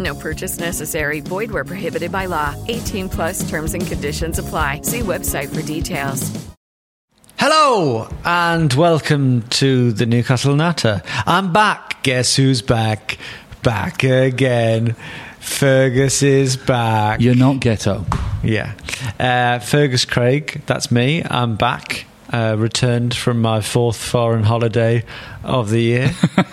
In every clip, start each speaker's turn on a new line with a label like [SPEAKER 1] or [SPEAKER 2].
[SPEAKER 1] No purchase necessary. Void where prohibited by law. 18 plus terms and conditions apply. See website for details.
[SPEAKER 2] Hello and welcome to the Newcastle Natter. I'm back. Guess who's back? Back again. Fergus is back.
[SPEAKER 3] You're not ghetto.
[SPEAKER 2] Yeah. Uh, Fergus Craig, that's me. I'm back. Uh, returned from my fourth foreign holiday of the year.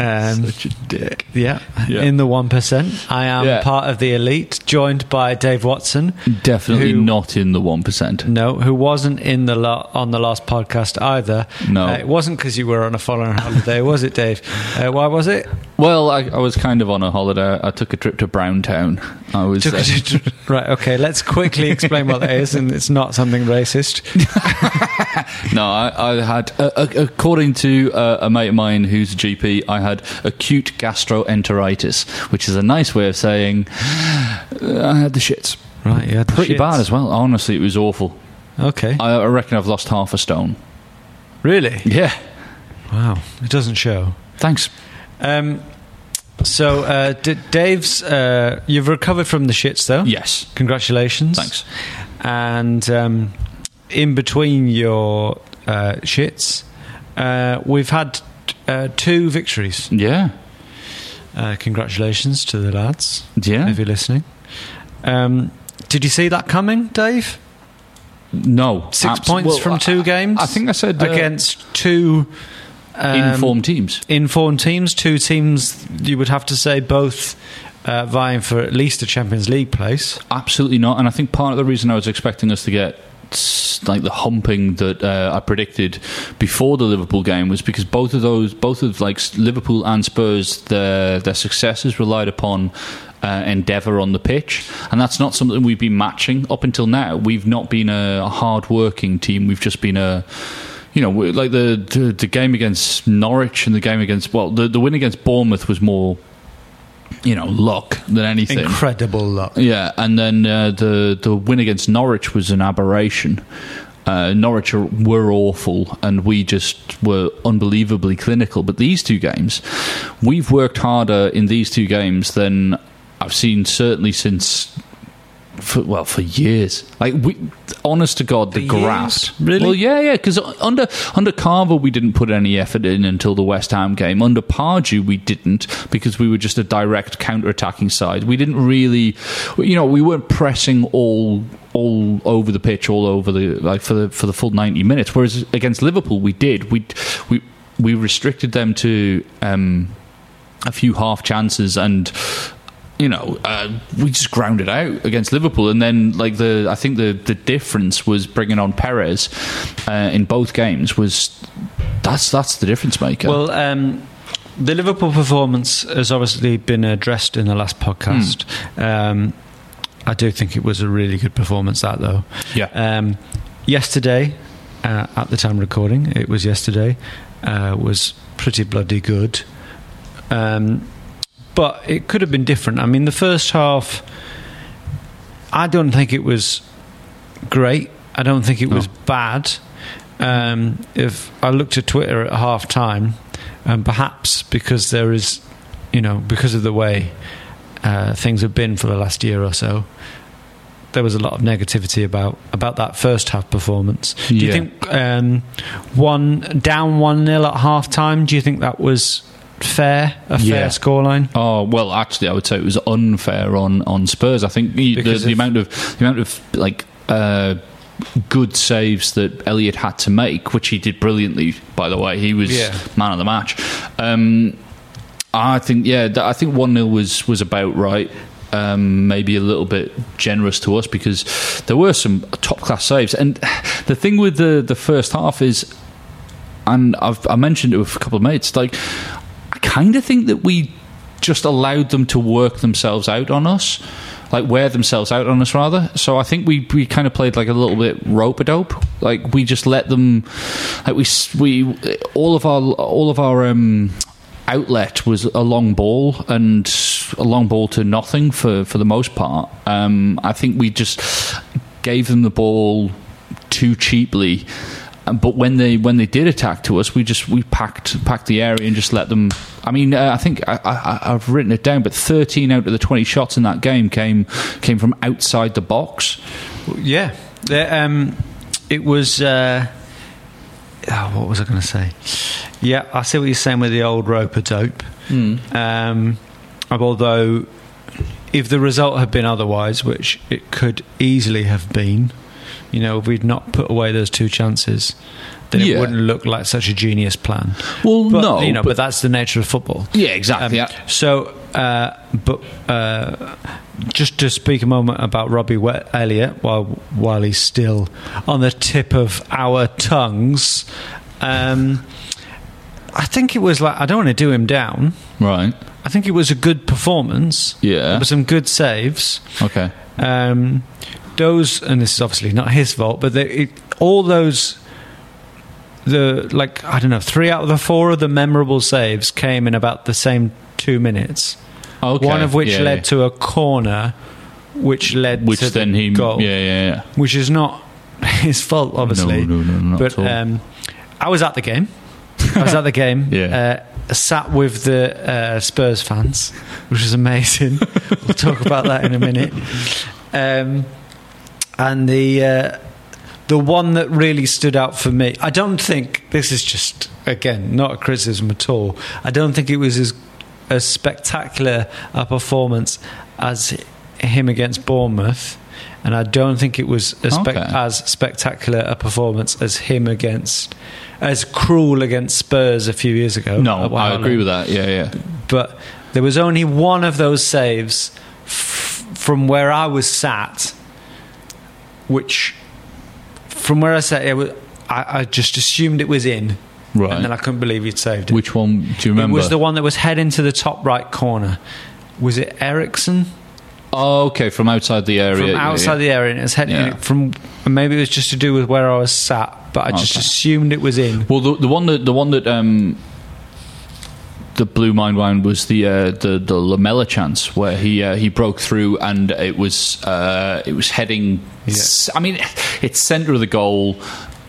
[SPEAKER 2] Um,
[SPEAKER 3] Such a dick.
[SPEAKER 2] yeah,
[SPEAKER 3] Yeah.
[SPEAKER 2] in the 1%. I am
[SPEAKER 3] Yeah.
[SPEAKER 2] part of the elite, joined by Dave Watson.
[SPEAKER 3] Definitely
[SPEAKER 2] who-
[SPEAKER 3] not in the one percent.
[SPEAKER 2] No, who wasn't in the lo- on the last podcast either.
[SPEAKER 3] No.
[SPEAKER 2] Uh, it wasn't because you were on a foreign holiday, was it, Dave? Uh, why was it?
[SPEAKER 3] Well, I, I was kind of on a holiday. I took a trip to Browntown. I was
[SPEAKER 2] Took-
[SPEAKER 3] uh,
[SPEAKER 2] right. Okay. Let's quickly explain what that is, and it's not something racist.
[SPEAKER 3] no. I, I had, uh, uh, according to uh, a mate of mine who's a GP, I had acute gastroenteritis, which is a nice way of saying I had the shits.
[SPEAKER 2] Right. Yeah.
[SPEAKER 3] Pretty bad as well. Honestly, it was awful.
[SPEAKER 2] Okay.
[SPEAKER 3] I, I reckon I've lost half a stone.
[SPEAKER 2] really?
[SPEAKER 3] Yeah.
[SPEAKER 2] Wow. It doesn't show.
[SPEAKER 3] Thanks.
[SPEAKER 2] Um. So, uh, D- Dave's, uh, you've recovered from the shits, though.
[SPEAKER 3] Yes.
[SPEAKER 2] Congratulations.
[SPEAKER 3] Thanks.
[SPEAKER 2] And um, in between your uh, shits, uh, we've had uh, two victories.
[SPEAKER 3] Yeah.
[SPEAKER 2] Uh, congratulations to the lads,
[SPEAKER 3] Yeah.
[SPEAKER 2] if you're listening. Um, did you see that coming, Dave?
[SPEAKER 3] No.
[SPEAKER 2] Six
[SPEAKER 3] Abs-
[SPEAKER 2] points
[SPEAKER 3] well,
[SPEAKER 2] from
[SPEAKER 3] I-
[SPEAKER 2] two games.
[SPEAKER 3] I think I said uh,
[SPEAKER 2] against two um,
[SPEAKER 3] informed teams.
[SPEAKER 2] informed teams. Two teams you would have to say both uh, vying for at least a Champions League place.
[SPEAKER 3] Absolutely not. And I think part of the reason I was expecting us to get like the humping that uh, I predicted before the Liverpool game was because both of those, both of like Liverpool and Spurs, their their successes relied upon. Uh, endeavour on the pitch, and that's not something we've been matching up until now. We've not been a, hard-working team. We've just been a, you know, like the, the the game against Norwich and the game against well, the the win against Bournemouth was more, you know, luck than anything.
[SPEAKER 2] Incredible luck.
[SPEAKER 3] Yeah, and then uh, the the win against Norwich was an aberration. Uh, Norwich were awful, and we just were unbelievably clinical. But these two games, we've worked harder in these two games than I've seen certainly since. For, well, for years, like we, honest to God, the graft.
[SPEAKER 2] Really?
[SPEAKER 3] Well, yeah, yeah. Because under under Carver, we didn't put any effort in until the West Ham game. Under Pardew, we didn't because we were just a direct counter-attacking side. We didn't really, you know, we weren't pressing all all over the pitch, all over the like for the for the full ninety minutes. Whereas against Liverpool, we did. We we we restricted them to um, a few half chances and you know, uh, we just grounded out against Liverpool, and then like the I think the the difference was bringing on Perez uh, in both games was that's that's the difference maker.
[SPEAKER 2] Well, um, the Liverpool performance has obviously been addressed in the last podcast. Um, I do think it was a really good performance, that though.
[SPEAKER 3] yeah,
[SPEAKER 2] Um, yesterday, uh, at the time recording, it was yesterday, uh, was pretty bloody good. Um, but it could have been different. I mean, the first half, I don't think it was great. I don't think it was bad. Um, if I looked at Twitter at half time, and perhaps because there is, you know, because of the way uh, things have been for the last year or so, there was a lot of negativity about about that first half performance. Do you think um, one down one 0 at half time? Do you think that was fair? A fair
[SPEAKER 3] Yeah.
[SPEAKER 2] scoreline?
[SPEAKER 3] Oh well, actually, I would say it was unfair on, on Spurs. I think the, the, the amount of the amount of like uh, good saves that Elliot had to make, which he did brilliantly. By the way, he was
[SPEAKER 2] Yeah.
[SPEAKER 3] man of the match. Um, I think yeah, I think one 0 was was about right. Um, maybe a little bit generous to us because there were some top class saves. And the thing with the the first half is, and I've I mentioned it with a couple of mates, like kind of think that we just allowed them to work themselves out on us. Like wear themselves out on us, rather. So I think we, we kind of played like a little bit rope a dope. Like we just let them, like we we all of our all of our um, outlet was a long ball and a long ball to nothing for, for the most part. Um, I think we just gave them the ball too cheaply. Um, But when they when they did attack to us, we just we packed packed the area and just let them. I mean, uh, I think I, I, I've written it down, but thirteen out of the twenty shots in that game came came from outside the box.
[SPEAKER 2] Yeah, um, it was. Uh, oh, what was I going to say? Yeah, I see what you're saying with the old roper dope. Um, although, if the result had been otherwise, which it could easily have been, you know, if we'd not put away those two chances, then
[SPEAKER 3] Yeah.
[SPEAKER 2] it wouldn't look like such a genius plan.
[SPEAKER 3] Well,
[SPEAKER 2] but,
[SPEAKER 3] no,
[SPEAKER 2] you know,
[SPEAKER 3] but-
[SPEAKER 2] but, that's the nature of football.
[SPEAKER 3] Yeah, exactly.
[SPEAKER 2] Um, so, uh, but uh, just to speak a moment about Robbie Elliott, while while he's still on the tip of our tongues, um, I think it was like I don't want to do him down.
[SPEAKER 3] right.
[SPEAKER 2] I think it was a good performance.
[SPEAKER 3] Yeah.
[SPEAKER 2] there were some good saves.
[SPEAKER 3] Okay.
[SPEAKER 2] Um, those, and this is obviously not his fault, but the, it, all those, the like I don't know, three out of the four of the memorable saves came in about the same two minutes.
[SPEAKER 3] Okay.
[SPEAKER 2] One of which
[SPEAKER 3] Yeah,
[SPEAKER 2] led
[SPEAKER 3] yeah.
[SPEAKER 2] to a corner, which led
[SPEAKER 3] which
[SPEAKER 2] to
[SPEAKER 3] then
[SPEAKER 2] the
[SPEAKER 3] he
[SPEAKER 2] goal,
[SPEAKER 3] yeah yeah yeah.
[SPEAKER 2] which is not his fault, obviously.
[SPEAKER 3] No, no, no, not
[SPEAKER 2] but
[SPEAKER 3] at all.
[SPEAKER 2] um, I was at the game. I was at the game.
[SPEAKER 3] Yeah.
[SPEAKER 2] Uh, sat with the uh, Spurs fans, which was amazing. we'll talk about that in a minute. Um, and the uh, the one that really stood out for me, I don't think this is just again not a criticism at all. I don't think it was as as spectacular a performance as him against Bournemouth. And I don't think it was as, spec-
[SPEAKER 3] Okay.
[SPEAKER 2] as spectacular a performance as him against, as Krul against Spurs a few years ago.
[SPEAKER 3] No, I agree with that. Yeah, yeah.
[SPEAKER 2] but there was only one of those saves f- from where I was sat, which from where I sat, it was, I, I just assumed it was in,
[SPEAKER 3] Right.
[SPEAKER 2] and then I couldn't believe he'd saved it.
[SPEAKER 3] Which one do you remember?
[SPEAKER 2] It was the one that was heading to the top right corner. Was it Eriksen
[SPEAKER 3] oh, okay, from outside the area.
[SPEAKER 2] from
[SPEAKER 3] yeah,
[SPEAKER 2] outside
[SPEAKER 3] yeah.
[SPEAKER 2] the area? And it was heading
[SPEAKER 3] Yeah.
[SPEAKER 2] from. Maybe it was just to do with where I was sat, but I just
[SPEAKER 3] Okay.
[SPEAKER 2] assumed it was in.
[SPEAKER 3] Well, the, the one that the one that um, the blew mind wine was the uh, the the Lamela chance where he uh, he broke through and it was uh, it was heading. s- I mean, it's centre of the goal.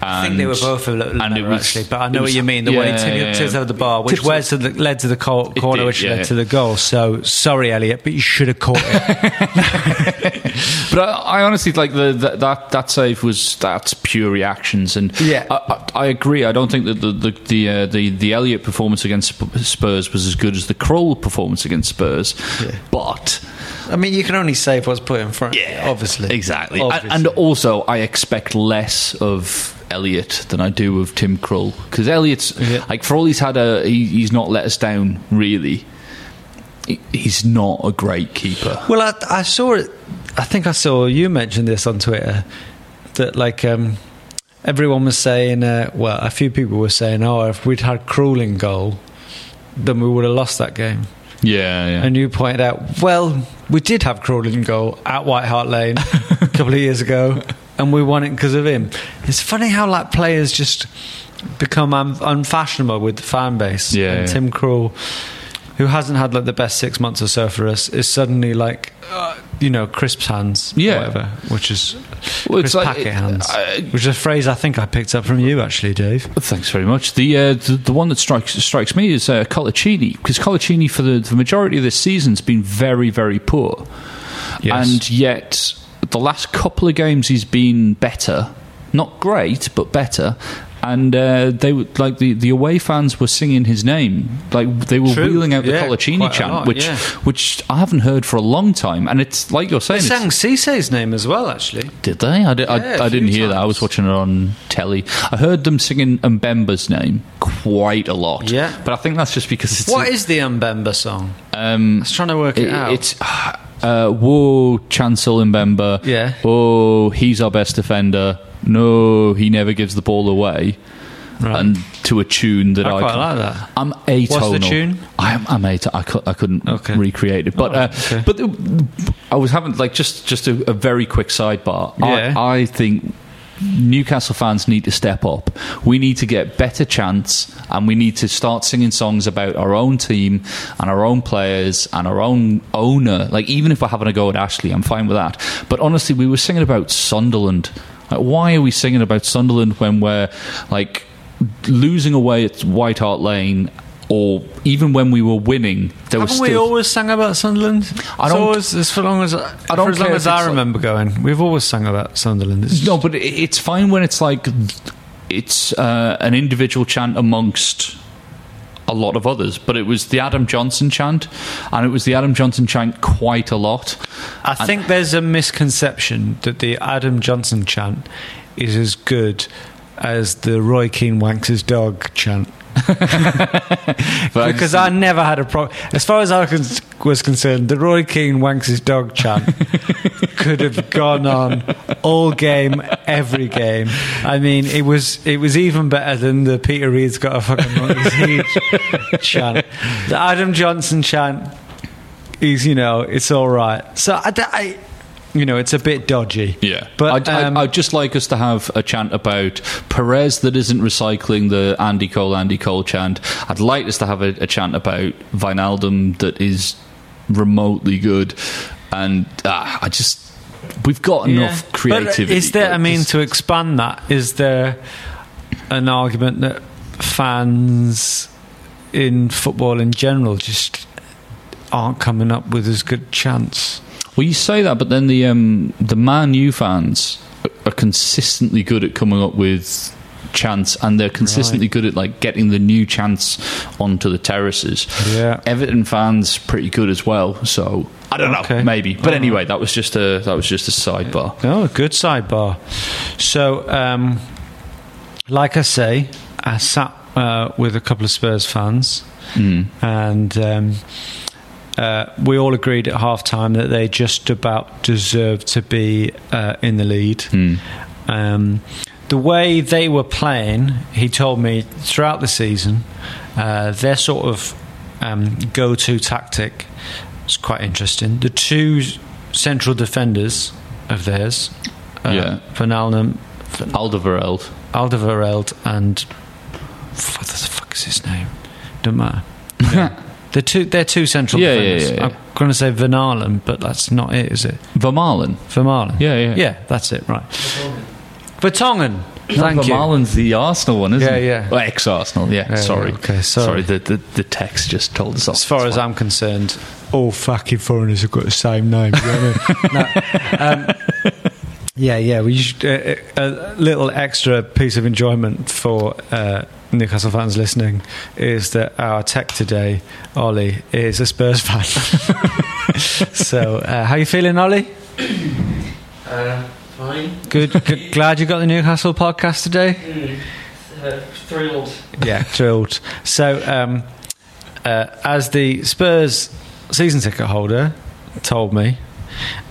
[SPEAKER 2] I think they were both a little
[SPEAKER 3] and it was-
[SPEAKER 2] actually, but I know what you mean. The one he
[SPEAKER 3] yeah,
[SPEAKER 2] tipped
[SPEAKER 3] yeah,
[SPEAKER 2] tipped
[SPEAKER 3] yeah.
[SPEAKER 2] over the bar, which led to the, led to the co- corner,
[SPEAKER 3] did,
[SPEAKER 2] which
[SPEAKER 3] yeah.
[SPEAKER 2] led to the goal. So sorry, Elliot, but you should have caught it.
[SPEAKER 3] But I, I honestly like the, the that that save was that's pure reactions, and
[SPEAKER 2] Yeah.
[SPEAKER 3] I, I, I agree. I don't think that the the the, uh, the the Elliot performance against Spurs was as good as the Krul performance against Spurs, but
[SPEAKER 2] I mean, you can only save what's put in front. Yeah, obviously,
[SPEAKER 3] exactly. And, and also, I expect less of Elliot than I do of Tim Krul because Elliot's
[SPEAKER 2] Yeah.
[SPEAKER 3] like for all he's had a he, he's not let us down really. He- He's not a great keeper.
[SPEAKER 2] Well, I, I saw it. I think I saw you mention this on Twitter that like um, everyone was saying. Uh, well, a few people were saying, "Oh, if we'd had Krul in goal, then we would have lost that game."
[SPEAKER 3] Yeah, yeah.
[SPEAKER 2] And you pointed out, well, we did have Crawley in goal at White Hart Lane a couple of years ago, and we won it because of him. It's funny how like players just become un- unfashionable with the fan base.
[SPEAKER 3] Yeah,
[SPEAKER 2] and
[SPEAKER 3] yeah.
[SPEAKER 2] Tim Krul, who hasn't had like the best six months or so for us, is suddenly like, uh, you know, crisp hands,
[SPEAKER 3] Yeah.
[SPEAKER 2] whatever, which is
[SPEAKER 3] Well,
[SPEAKER 2] crisp
[SPEAKER 3] like-
[SPEAKER 2] packet hands,
[SPEAKER 3] I-
[SPEAKER 2] which is a phrase I think I picked up from you actually, Dave.
[SPEAKER 3] Thanks very much. The uh, the, the one that strikes strikes me is uh, Coloccini because Coloccini for the, the majority of this season has been very very poor,
[SPEAKER 2] Yes.
[SPEAKER 3] and yet the last couple of games he's been better, not great but better. And uh, they were like the, the away fans were singing his name, like they were
[SPEAKER 2] True.
[SPEAKER 3] wheeling out the
[SPEAKER 2] Yeah, Coloccini
[SPEAKER 3] chant,
[SPEAKER 2] lot,
[SPEAKER 3] which
[SPEAKER 2] yeah.
[SPEAKER 3] which I haven't heard for a long time. And it's like you're saying, they
[SPEAKER 2] sang Cisse's name as well, actually.
[SPEAKER 3] did they? I, did,
[SPEAKER 2] Yeah,
[SPEAKER 3] I,
[SPEAKER 2] a
[SPEAKER 3] I didn't hear that. I was watching it on telly. I heard them singing Mbemba's name quite a lot.
[SPEAKER 2] Yeah.
[SPEAKER 3] but I think that's just because it's
[SPEAKER 2] What is the Mbemba song?
[SPEAKER 3] um,
[SPEAKER 2] I was trying to work it,
[SPEAKER 3] it-
[SPEAKER 2] out.
[SPEAKER 3] it's uh, whoa Chancel Mbemba.
[SPEAKER 2] Yeah.
[SPEAKER 3] Oh, he's our best defender. No, he never gives the ball away.
[SPEAKER 2] Right.
[SPEAKER 3] And to a tune that
[SPEAKER 2] I
[SPEAKER 3] I,
[SPEAKER 2] quite like that.
[SPEAKER 3] I'm atonal.
[SPEAKER 2] What's the tune?
[SPEAKER 3] I'm, I'm atonal. I, cou- I couldn't
[SPEAKER 2] Okay.
[SPEAKER 3] recreate it, but
[SPEAKER 2] Oh,
[SPEAKER 3] uh,
[SPEAKER 2] okay.
[SPEAKER 3] but I was having like just just a, a very quick sidebar.
[SPEAKER 2] Yeah.
[SPEAKER 3] I, I think Newcastle fans need to step up. We need to get better chants, and we need to start singing songs about our own team and our own players and our own owner. Like even if we're having a go at Ashley, I'm fine with that. But honestly, we were singing about Sunderland. Like, why are we singing about Sunderland when we're like losing away at White Hart Lane? Or even when we were winning, there
[SPEAKER 2] Haven't we
[SPEAKER 3] still
[SPEAKER 2] always sang about Sunderland?
[SPEAKER 3] I don't-
[SPEAKER 2] always, as for long as I,
[SPEAKER 3] don't
[SPEAKER 2] for as long as I
[SPEAKER 3] it's like-
[SPEAKER 2] remember going. We've always sung about Sunderland. It's
[SPEAKER 3] No, but it's fine when it's like it's uh, an individual chant amongst a lot of others. But it was the Adam Johnson chant, and it was the Adam Johnson chant quite a lot.
[SPEAKER 2] I think there's a misconception that the Adam Johnson chant is as good as the Roy Keane wanks dog chant. Because I never had a problem. As far as I was, was concerned, the Roy Keane wanks his dog chant could have gone on all game, every game. I mean, it was it was even better than the Peter Reid's got a fucking monkey's head chant. The Adam Johnson chant is, you know, it's all right. So I, I you know, it's a bit dodgy.
[SPEAKER 3] Yeah,
[SPEAKER 2] but
[SPEAKER 3] I'd, I'd-
[SPEAKER 2] um,
[SPEAKER 3] I'd just like us to have a chant about Perez that isn't recycling the Andy Cole, Andy Cole chant. I'd like us to have a, a chant about Wijnaldum that is remotely good, and uh, I just we've got enough
[SPEAKER 2] Yeah.
[SPEAKER 3] creativity.
[SPEAKER 2] But is there?
[SPEAKER 3] but
[SPEAKER 2] I mean, to expand that, is there an argument that fans in football in general just aren't coming up with as good chants?
[SPEAKER 3] Well, you say that, but then the um, the Man U fans are consistently good at coming up with chants, and they're consistently good at like getting the new chants onto the terraces.
[SPEAKER 2] Yeah.
[SPEAKER 3] Everton fans pretty good as well. So I don't know, maybe. But anyway, that was just a that was just a sidebar.
[SPEAKER 2] Oh, a good sidebar. So, um, like I say, I sat uh, with a couple of Spurs fans, and um, uh, we all agreed at half time that they just about deserved to be uh, in the lead. Um, the way they were playing, he told me throughout the season, uh, their sort of um, go to tactic was quite interesting. The two central defenders of theirs, uh,
[SPEAKER 3] Yeah.
[SPEAKER 2] Van Allen,
[SPEAKER 3] Alderweireld.
[SPEAKER 2] Alderweireld, and what the fuck is his name? Don't matter. They're two. They're two central
[SPEAKER 3] Yeah, yeah,
[SPEAKER 2] defenders.
[SPEAKER 3] yeah, yeah.
[SPEAKER 2] I'm going to say Van Allen, but that's not it, is it?
[SPEAKER 3] Vermaelen.
[SPEAKER 2] Vermaelen.
[SPEAKER 3] Yeah, yeah.
[SPEAKER 2] Yeah, that's it. Right. Vertonghen. Thank you.
[SPEAKER 3] Vermaelen's the Arsenal one, isn't
[SPEAKER 2] Yeah,
[SPEAKER 3] it?
[SPEAKER 2] yeah.
[SPEAKER 3] Well, ex-Arsenal. Yeah,
[SPEAKER 2] Yeah,
[SPEAKER 3] sorry.
[SPEAKER 2] yeah, okay, sorry.
[SPEAKER 3] The, the the text just told us off.
[SPEAKER 2] As far
[SPEAKER 3] It's
[SPEAKER 2] as I'm concerned, all fucking foreigners have got the same name. You know what I mean? No, um, yeah, yeah. We should, uh, a little extra piece of enjoyment for uh, Newcastle fans listening is that our tech today, Ollie, is a Spurs fan. so, uh, how you feeling, Ollie?
[SPEAKER 4] Uh, fine.
[SPEAKER 2] Good, good. Glad you got the Newcastle podcast today.
[SPEAKER 4] Uh, thrilled.
[SPEAKER 2] Yeah, thrilled. So, um, uh, as the Spurs season ticket holder told me,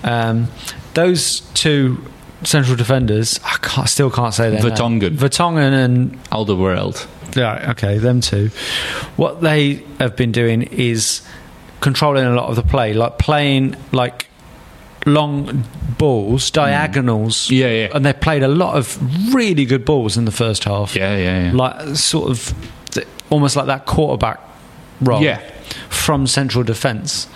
[SPEAKER 2] um, those two central defenders, I can't, still can't say their name.
[SPEAKER 3] Vertonghen.
[SPEAKER 2] Vertonghen and
[SPEAKER 3] Alderweireld.
[SPEAKER 2] yeah, okay, them two. What they have been doing is controlling a lot of the play, like playing like long balls, diagonals.
[SPEAKER 3] Yeah, yeah.
[SPEAKER 2] And they played a lot of really good balls in the first half
[SPEAKER 3] Yeah, yeah, yeah.
[SPEAKER 2] like sort of almost like that quarterback role.
[SPEAKER 3] Yeah.
[SPEAKER 2] from central defence.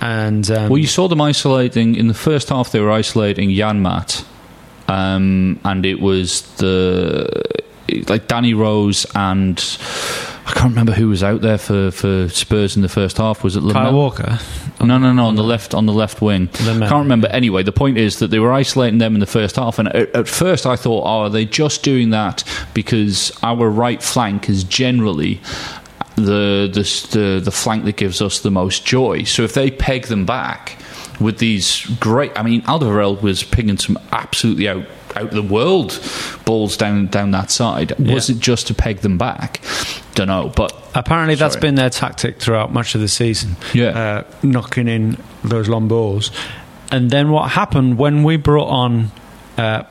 [SPEAKER 2] And um,
[SPEAKER 3] Well, you saw them isolating in the first half. They were isolating Janmaat, um, and it was the like Danny Rose and I can't remember who was out there for, for Spurs in the first half. Was it
[SPEAKER 2] Kyle Walker.
[SPEAKER 3] No, no, no. On the left, on the left wing.
[SPEAKER 2] Lamela.
[SPEAKER 3] Can't remember. Anyway, the point is that they were isolating them in the first half, and at, at first I thought, oh, are they just doing that because our right flank is generally the the the, the flank that gives us the most joy. So if they peg them back with these great, I mean, Alderweireld was pinging some absolutely out out of the world balls down down that side. Was it just to peg them back? Don't know, but
[SPEAKER 2] Apparently, that's been their tactic throughout much of the season.
[SPEAKER 3] Yeah.
[SPEAKER 2] uh, knocking in those long balls. And then what happened when we brought on uh,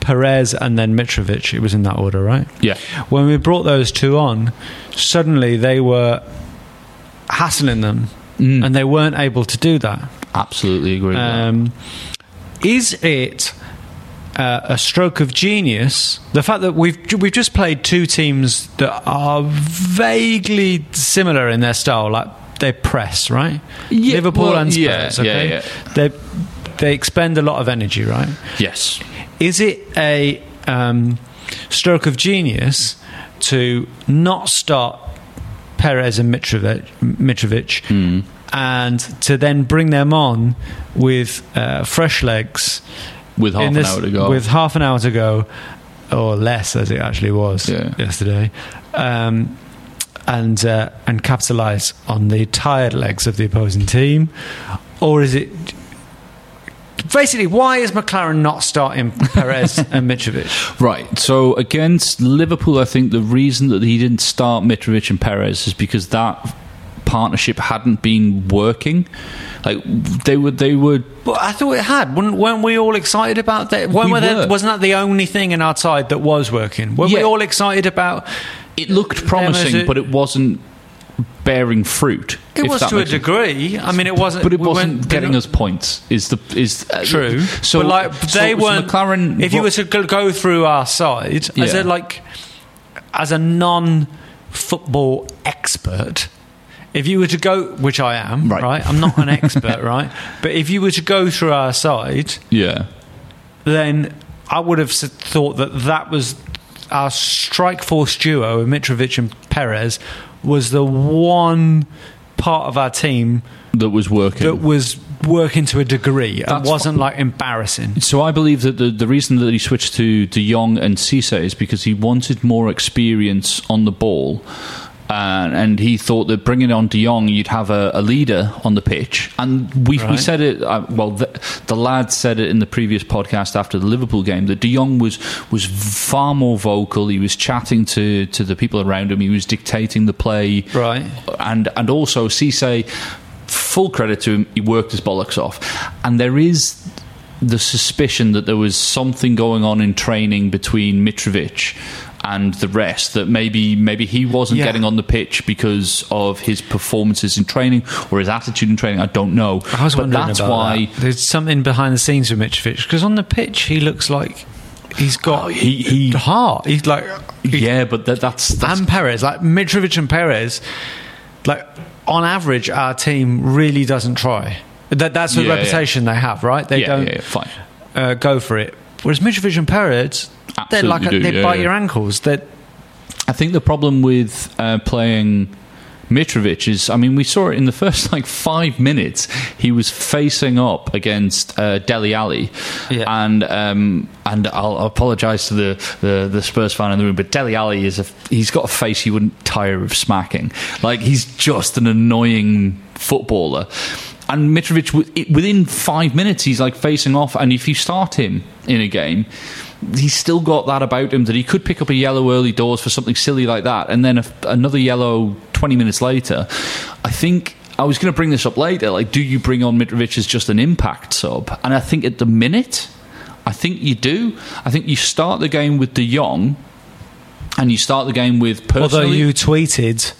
[SPEAKER 2] Perez and then Mitrovic? It was in that order, right?
[SPEAKER 3] yeah,
[SPEAKER 2] When we brought those two on, suddenly they were hassling them,
[SPEAKER 3] Mm.
[SPEAKER 2] and they weren't able to do that.
[SPEAKER 3] Absolutely agree. with.
[SPEAKER 2] Um, is it uh, a stroke of genius? The fact that we've we've just played two teams that are vaguely similar in their style, like they press, right?
[SPEAKER 3] Yeah,
[SPEAKER 2] Liverpool
[SPEAKER 3] well,
[SPEAKER 2] and Spurs.
[SPEAKER 3] yeah, yeah,
[SPEAKER 2] okay,
[SPEAKER 3] yeah.
[SPEAKER 2] they they expend a lot of energy, right?
[SPEAKER 3] Yes.
[SPEAKER 2] Is it a um, stroke of genius to not start Perez and Mitrovic, Mitrovic
[SPEAKER 3] Hmm.
[SPEAKER 2] And to then bring them on with uh, fresh legs
[SPEAKER 3] With half
[SPEAKER 2] in
[SPEAKER 3] an hour to go.
[SPEAKER 2] With half an hour to go, or less as it actually was
[SPEAKER 3] Yeah.
[SPEAKER 2] yesterday, um, and uh, and capitalise on the tired legs of the opposing team, or is it? Basically, why is McClaren not starting Perez and Mitrovic?
[SPEAKER 3] Right. So against Liverpool, I think the reason that he didn't start Mitrovic and Perez is because that partnership hadn't been working. Like they were, they were.
[SPEAKER 2] Well, I thought it had. Weren't, weren't we all excited about that? When
[SPEAKER 3] We
[SPEAKER 2] were there- wasn't that the only thing in our side that was working? Weren't we all excited about?
[SPEAKER 3] It looked promising,
[SPEAKER 2] a-
[SPEAKER 3] but it wasn't bearing fruit.
[SPEAKER 2] It was to a
[SPEAKER 3] makes sense.
[SPEAKER 2] degree. I mean, it wasn't.
[SPEAKER 3] But it wasn't
[SPEAKER 2] weren't-
[SPEAKER 3] getting us points. Is the is uh,
[SPEAKER 2] True.
[SPEAKER 3] So
[SPEAKER 2] but like they
[SPEAKER 3] so
[SPEAKER 2] weren't.
[SPEAKER 3] McClaren.
[SPEAKER 2] if you were to go- go through our side as a like, as a non-football expert. If you were to go, which I am,
[SPEAKER 3] Right.
[SPEAKER 2] right? I'm not an expert, right? But if you were to go through our side,
[SPEAKER 3] yeah.
[SPEAKER 2] then I would have thought that that was our strike force duo, Mitrovic and Perez, was the one part of our team
[SPEAKER 3] That was working.
[SPEAKER 2] that was working to a degree and
[SPEAKER 3] That's
[SPEAKER 2] wasn't like embarrassing.
[SPEAKER 3] So I believe that the, the reason that he switched to De Jong and Cisse is because he wanted more experience on the ball. Uh, and he thought that bringing on De Jong, you'd have a, a leader on the pitch. And we, we said it, uh, well, the, the lad said it in the previous podcast after the Liverpool game that De Jong was, was far more vocal. He was chatting to, to the people around him, he was dictating the play
[SPEAKER 2] Right.
[SPEAKER 3] and and also Cisse, full credit to him, he worked his bollocks off. And there is the suspicion that there was something going on in training between Mitrovic and the rest that maybe maybe he wasn't
[SPEAKER 2] Yeah.
[SPEAKER 3] getting on the pitch because of his performances in training or his attitude in training. I don't know.
[SPEAKER 2] I was
[SPEAKER 3] but
[SPEAKER 2] wondering
[SPEAKER 3] that's
[SPEAKER 2] about
[SPEAKER 3] why
[SPEAKER 2] that. there's something behind the scenes with Mitrovic because on the pitch he looks like he's got
[SPEAKER 3] Oh, he- he-
[SPEAKER 2] heart. He's like he-
[SPEAKER 3] yeah, but that, that's, that's
[SPEAKER 2] and Perez, like Mitrovic and Perez, like on average, our team really doesn't try. That, that's the
[SPEAKER 3] Yeah, yeah.
[SPEAKER 2] reputation they have, right? They
[SPEAKER 3] yeah,
[SPEAKER 2] don't
[SPEAKER 3] yeah, yeah.
[SPEAKER 2] Uh, go for it. Whereas Mitrovic and Perez, they're like
[SPEAKER 3] do,
[SPEAKER 2] they
[SPEAKER 3] yeah,
[SPEAKER 2] bite
[SPEAKER 3] yeah.
[SPEAKER 2] your ankles. They
[SPEAKER 3] I think the problem with uh, playing Mitrovic is, I mean, we saw it in the first like five minutes. He was facing up against uh, Dele Alli,
[SPEAKER 2] Yeah.
[SPEAKER 3] and um, and I'll apologise to the, the the Spurs fan in the room, but Dele Alli is a he's got a face you wouldn't tire of smacking. Like he's just an annoying footballer. And Mitrovic, within five minutes, he's like facing off. And if you start him in a game, he's still got that about him that he could pick up a yellow early doors for something silly like that, and then a, another yellow 20 minutes later. I think I was going to bring this up later. Like, do you bring on Mitrovic as just an impact sub? And I think at the minute, I think you do. I think you start the game with De Jong. And you start the game with personally.
[SPEAKER 2] although you tweeted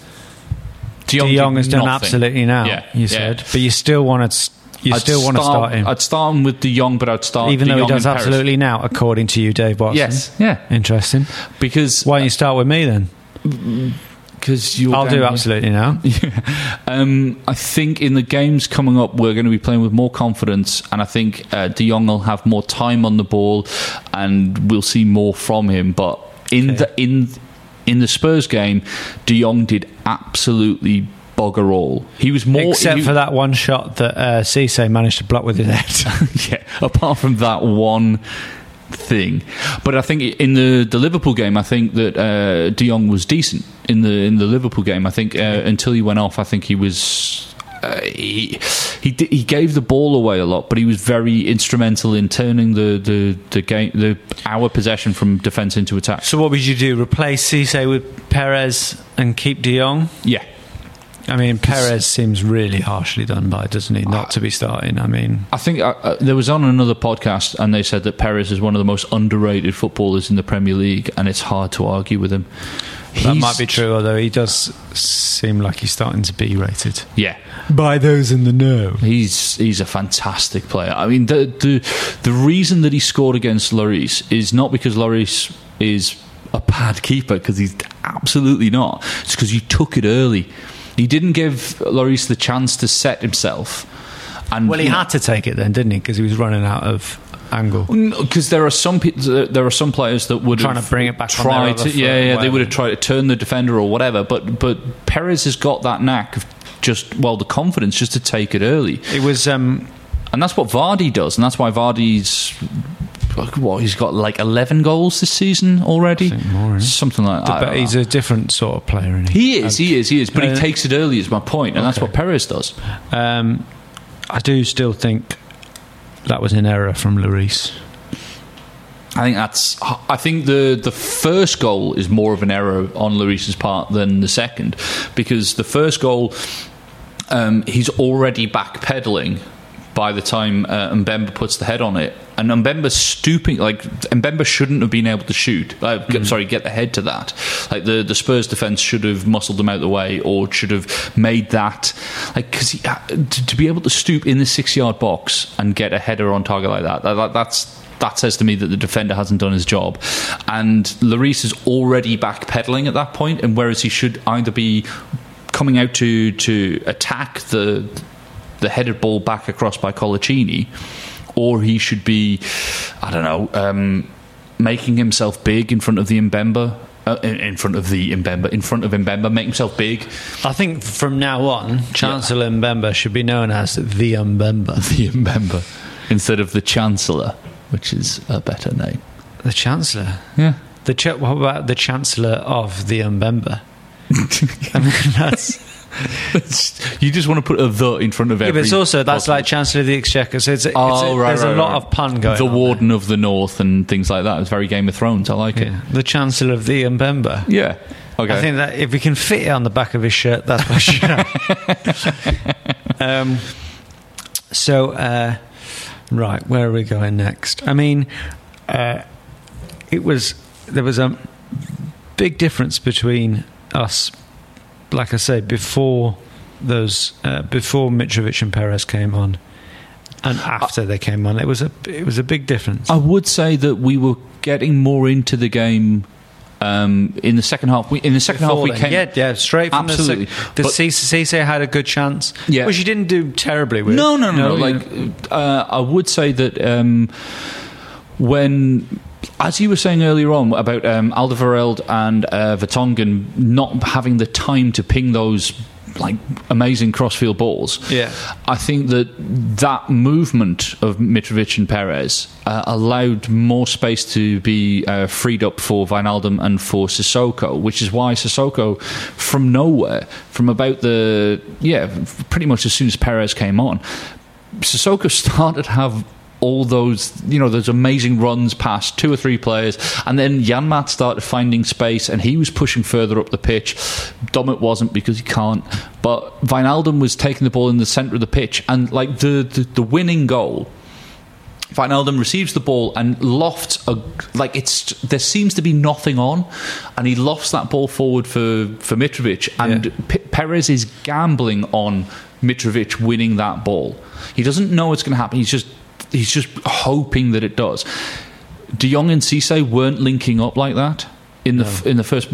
[SPEAKER 3] De
[SPEAKER 2] De Jong has done
[SPEAKER 3] nothing.
[SPEAKER 2] absolutely now.
[SPEAKER 3] Yeah,
[SPEAKER 2] you
[SPEAKER 3] yeah.
[SPEAKER 2] said, but you still want to. You
[SPEAKER 3] I'd
[SPEAKER 2] still want to start him,
[SPEAKER 3] I'd start him with De Jong, but I'd start
[SPEAKER 2] even though he does
[SPEAKER 3] in Paris.
[SPEAKER 2] absolutely now, according to you, Dave Watson.
[SPEAKER 3] Yes, yeah,
[SPEAKER 2] Interesting.
[SPEAKER 3] because
[SPEAKER 2] Why don't you start with me then?
[SPEAKER 3] because you.
[SPEAKER 2] I'll do absolutely now.
[SPEAKER 3] Um, I think in the games coming up, we're going to be playing with more confidence, and I think uh, De Jong will have more time on the ball, and we'll see more from him. But in
[SPEAKER 2] Okay.
[SPEAKER 3] the in in the Spurs game, De Jong did absolutely bugger all. He was more
[SPEAKER 2] Except
[SPEAKER 3] he-
[SPEAKER 2] for that one shot that uh, Cisse managed to block with his head.
[SPEAKER 3] yeah, apart from that one thing. But I think in the, the Liverpool game, I think that uh, De Jong was decent in the in the Liverpool game. I think uh, until he went off, I think he was. Uh, he he he gave the ball away a lot, but he was very instrumental in turning the, the, the game the our possession from defence into attack.
[SPEAKER 2] so what would you do? Replace Cisse with Perez and keep De Jong?
[SPEAKER 3] Yeah,
[SPEAKER 2] I mean, Perez seems really harshly done by, doesn't he? Not to be starting. I mean,
[SPEAKER 3] I think uh, uh, there was on another podcast, and they said that Perez is one of the most underrated footballers in the Premier League, and it's hard to argue with him.
[SPEAKER 2] that
[SPEAKER 3] He's-
[SPEAKER 2] might be true, although he does seem like he's starting to be rated.
[SPEAKER 3] Yeah,
[SPEAKER 2] By those in the know.
[SPEAKER 3] He's he's a fantastic player. I mean, the the the reason that he scored against Lloris is not because Lloris is a bad keeper, because he's absolutely not. It's because you took it early. He didn't give Lloris the chance to set himself. And
[SPEAKER 2] Well, he had to take it then, didn't he? Because he was running out of angle.
[SPEAKER 3] because there are some pe- there are some players that would
[SPEAKER 2] Trying
[SPEAKER 3] have
[SPEAKER 2] to bring it back
[SPEAKER 3] tried to, yeah yeah they would have tried to turn the defender or whatever but but Perez has got that knack of just well the confidence just to take it early
[SPEAKER 2] It was. Um,
[SPEAKER 3] and that's what Vardy does, and that's why Vardy's what he's got like eleven goals this season already,
[SPEAKER 2] I think more, isn't
[SPEAKER 3] something like that.
[SPEAKER 2] but he's a different sort of player, isn't he?
[SPEAKER 3] he is, he is, he is, but he
[SPEAKER 2] Uh,
[SPEAKER 3] takes it early. Is my point, and that's what Perez does.
[SPEAKER 2] Um, I do still think that was an error from Lloris.
[SPEAKER 3] I think that's. I think the the first goal is more of an error on Lloris's part than the second, because the first goal, um, he's already backpedaling by the time uh, Mbemba puts the head on it, and Mbemba's stooping. Like Mbemba shouldn't have been able to shoot. Uh, get- Sorry, get the head to that. Like the the Spurs defense should have muscled them out of the way, or should have made that. Like because to, to be able to stoop in the six yard box and get a header on target like that, that, that that's that says to me that the defender hasn't done his job. And Lloris is already backpedaling at that point, and whereas he should either be coming out to to attack the the headed ball back across by Coloccini, or he should be, I don't know, um, making himself big in front of the Mbemba. Uh, in, in front of the Mbemba, in front of Mbemba, make himself big.
[SPEAKER 2] I think from now on, Chancellor Mbemba should be known as the Mbemba.
[SPEAKER 3] The Mbemba instead of the Chancellor, which is a better name.
[SPEAKER 2] The Chancellor.
[SPEAKER 3] Yeah,
[SPEAKER 2] The ch- what about the Chancellor of the Mbemba? I mean, that's.
[SPEAKER 3] You just want to put a the in front of
[SPEAKER 2] Yeah,
[SPEAKER 3] every.
[SPEAKER 2] but it's also that's like Chancellor of the Exchequer. So it's, it's
[SPEAKER 3] Oh,
[SPEAKER 2] a,
[SPEAKER 3] right,
[SPEAKER 2] there's
[SPEAKER 3] right,
[SPEAKER 2] a lot
[SPEAKER 3] right.
[SPEAKER 2] of pun going.
[SPEAKER 3] the
[SPEAKER 2] on
[SPEAKER 3] Warden of the North and things like that. It's very Game of Thrones. I like
[SPEAKER 2] there. Yeah. The Chancellor of the Mbemba.
[SPEAKER 3] Yeah. Okay.
[SPEAKER 2] I think that if we can fit it on the back of his shirt, that's what should um, So, uh, right, where are we going next? I mean, uh, it was there was a big difference between us, like I say, before those uh, before Mitrovic and Perez came on, and after they came on. It was a it was a big difference.
[SPEAKER 3] I would say that we were getting more into the game um, in the second half. We, in the second half, we
[SPEAKER 2] then.
[SPEAKER 3] came.
[SPEAKER 2] yeah, yeah, straight from
[SPEAKER 3] Absolutely.
[SPEAKER 2] the sec- the Cisse had a good chance,
[SPEAKER 3] Yeah.
[SPEAKER 2] which he didn't do terribly with.
[SPEAKER 3] No, no, no, no.
[SPEAKER 2] yeah.
[SPEAKER 3] Like, uh, I would say that um, when, as you were saying earlier on about um, Alderweireld and uh, Vertonghen not having the time to ping those like amazing crossfield balls.
[SPEAKER 2] Yeah.
[SPEAKER 3] I think that that movement of Mitrovic and Perez uh, allowed more space to be uh, freed up for Wijnaldum and for Sissoko, which is why Sissoko, from nowhere, from about the yeah, pretty much as soon as Perez came on, Sissoko started to have all those you know those amazing runs past two or three players and then Janmaat started finding space and he was pushing further up the pitch Dummett wasn't because he can't but Wijnaldum was taking the ball in the centre of the pitch and like the, the, the winning goal Wijnaldum receives the ball and lofts a like it's there seems to be nothing on, and he lofts that ball forward for for Mitrovic, and
[SPEAKER 2] Yeah.
[SPEAKER 3] P- Perez is gambling on Mitrovic winning that ball. He doesn't know what's going to happen. He's just he's just hoping that it does. De Jong and Cisse weren't linking up like that in the f in the first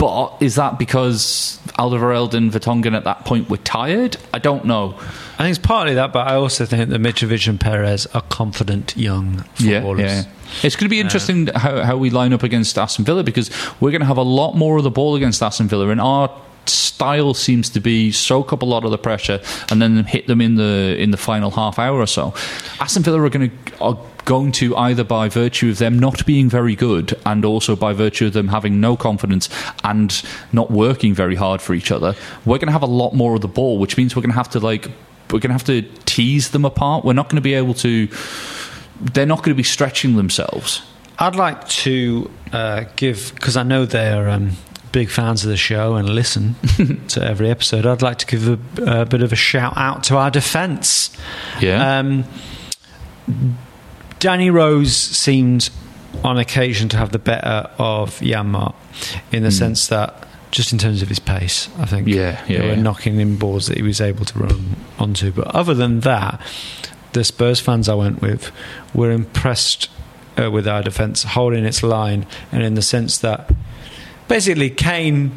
[SPEAKER 3] But is that because Alderweireld and Vertonghen at that point were tired? I don't know.
[SPEAKER 2] I think it's partly that, but I also think that Mitrovic and Perez are confident young footballers.
[SPEAKER 3] Yeah, yeah. It's going to be uh, interesting how, how we line up against Aston Villa because we're going to have a lot more of the ball against Aston Villa, and our style seems to be soak up a lot of the pressure and then hit them in the in the final half hour or so. Aston Villa are going to are going to either by virtue of them not being very good and also by virtue of them having no confidence and not working very hard for each other. We're going to have a lot more of the ball, which means we're going to have to like we're going to have to tease them apart. We're not going to be able to. They're not going to be stretching themselves.
[SPEAKER 2] I'd like to uh, give because I know they're um, big fans of the show and listen to every episode. I'd like to give a, a bit of a shout out to our defence.
[SPEAKER 3] Yeah.
[SPEAKER 2] Um, Danny Rose seemed on occasion to have the better of Janmaat in the sense that just in terms of his pace, I think
[SPEAKER 3] Yeah, yeah,
[SPEAKER 2] they were
[SPEAKER 3] yeah.
[SPEAKER 2] knocking in balls that he was able to run onto. But other than that, the Spurs fans I went with were impressed uh, with our defence holding its line, and in the sense that basically Kane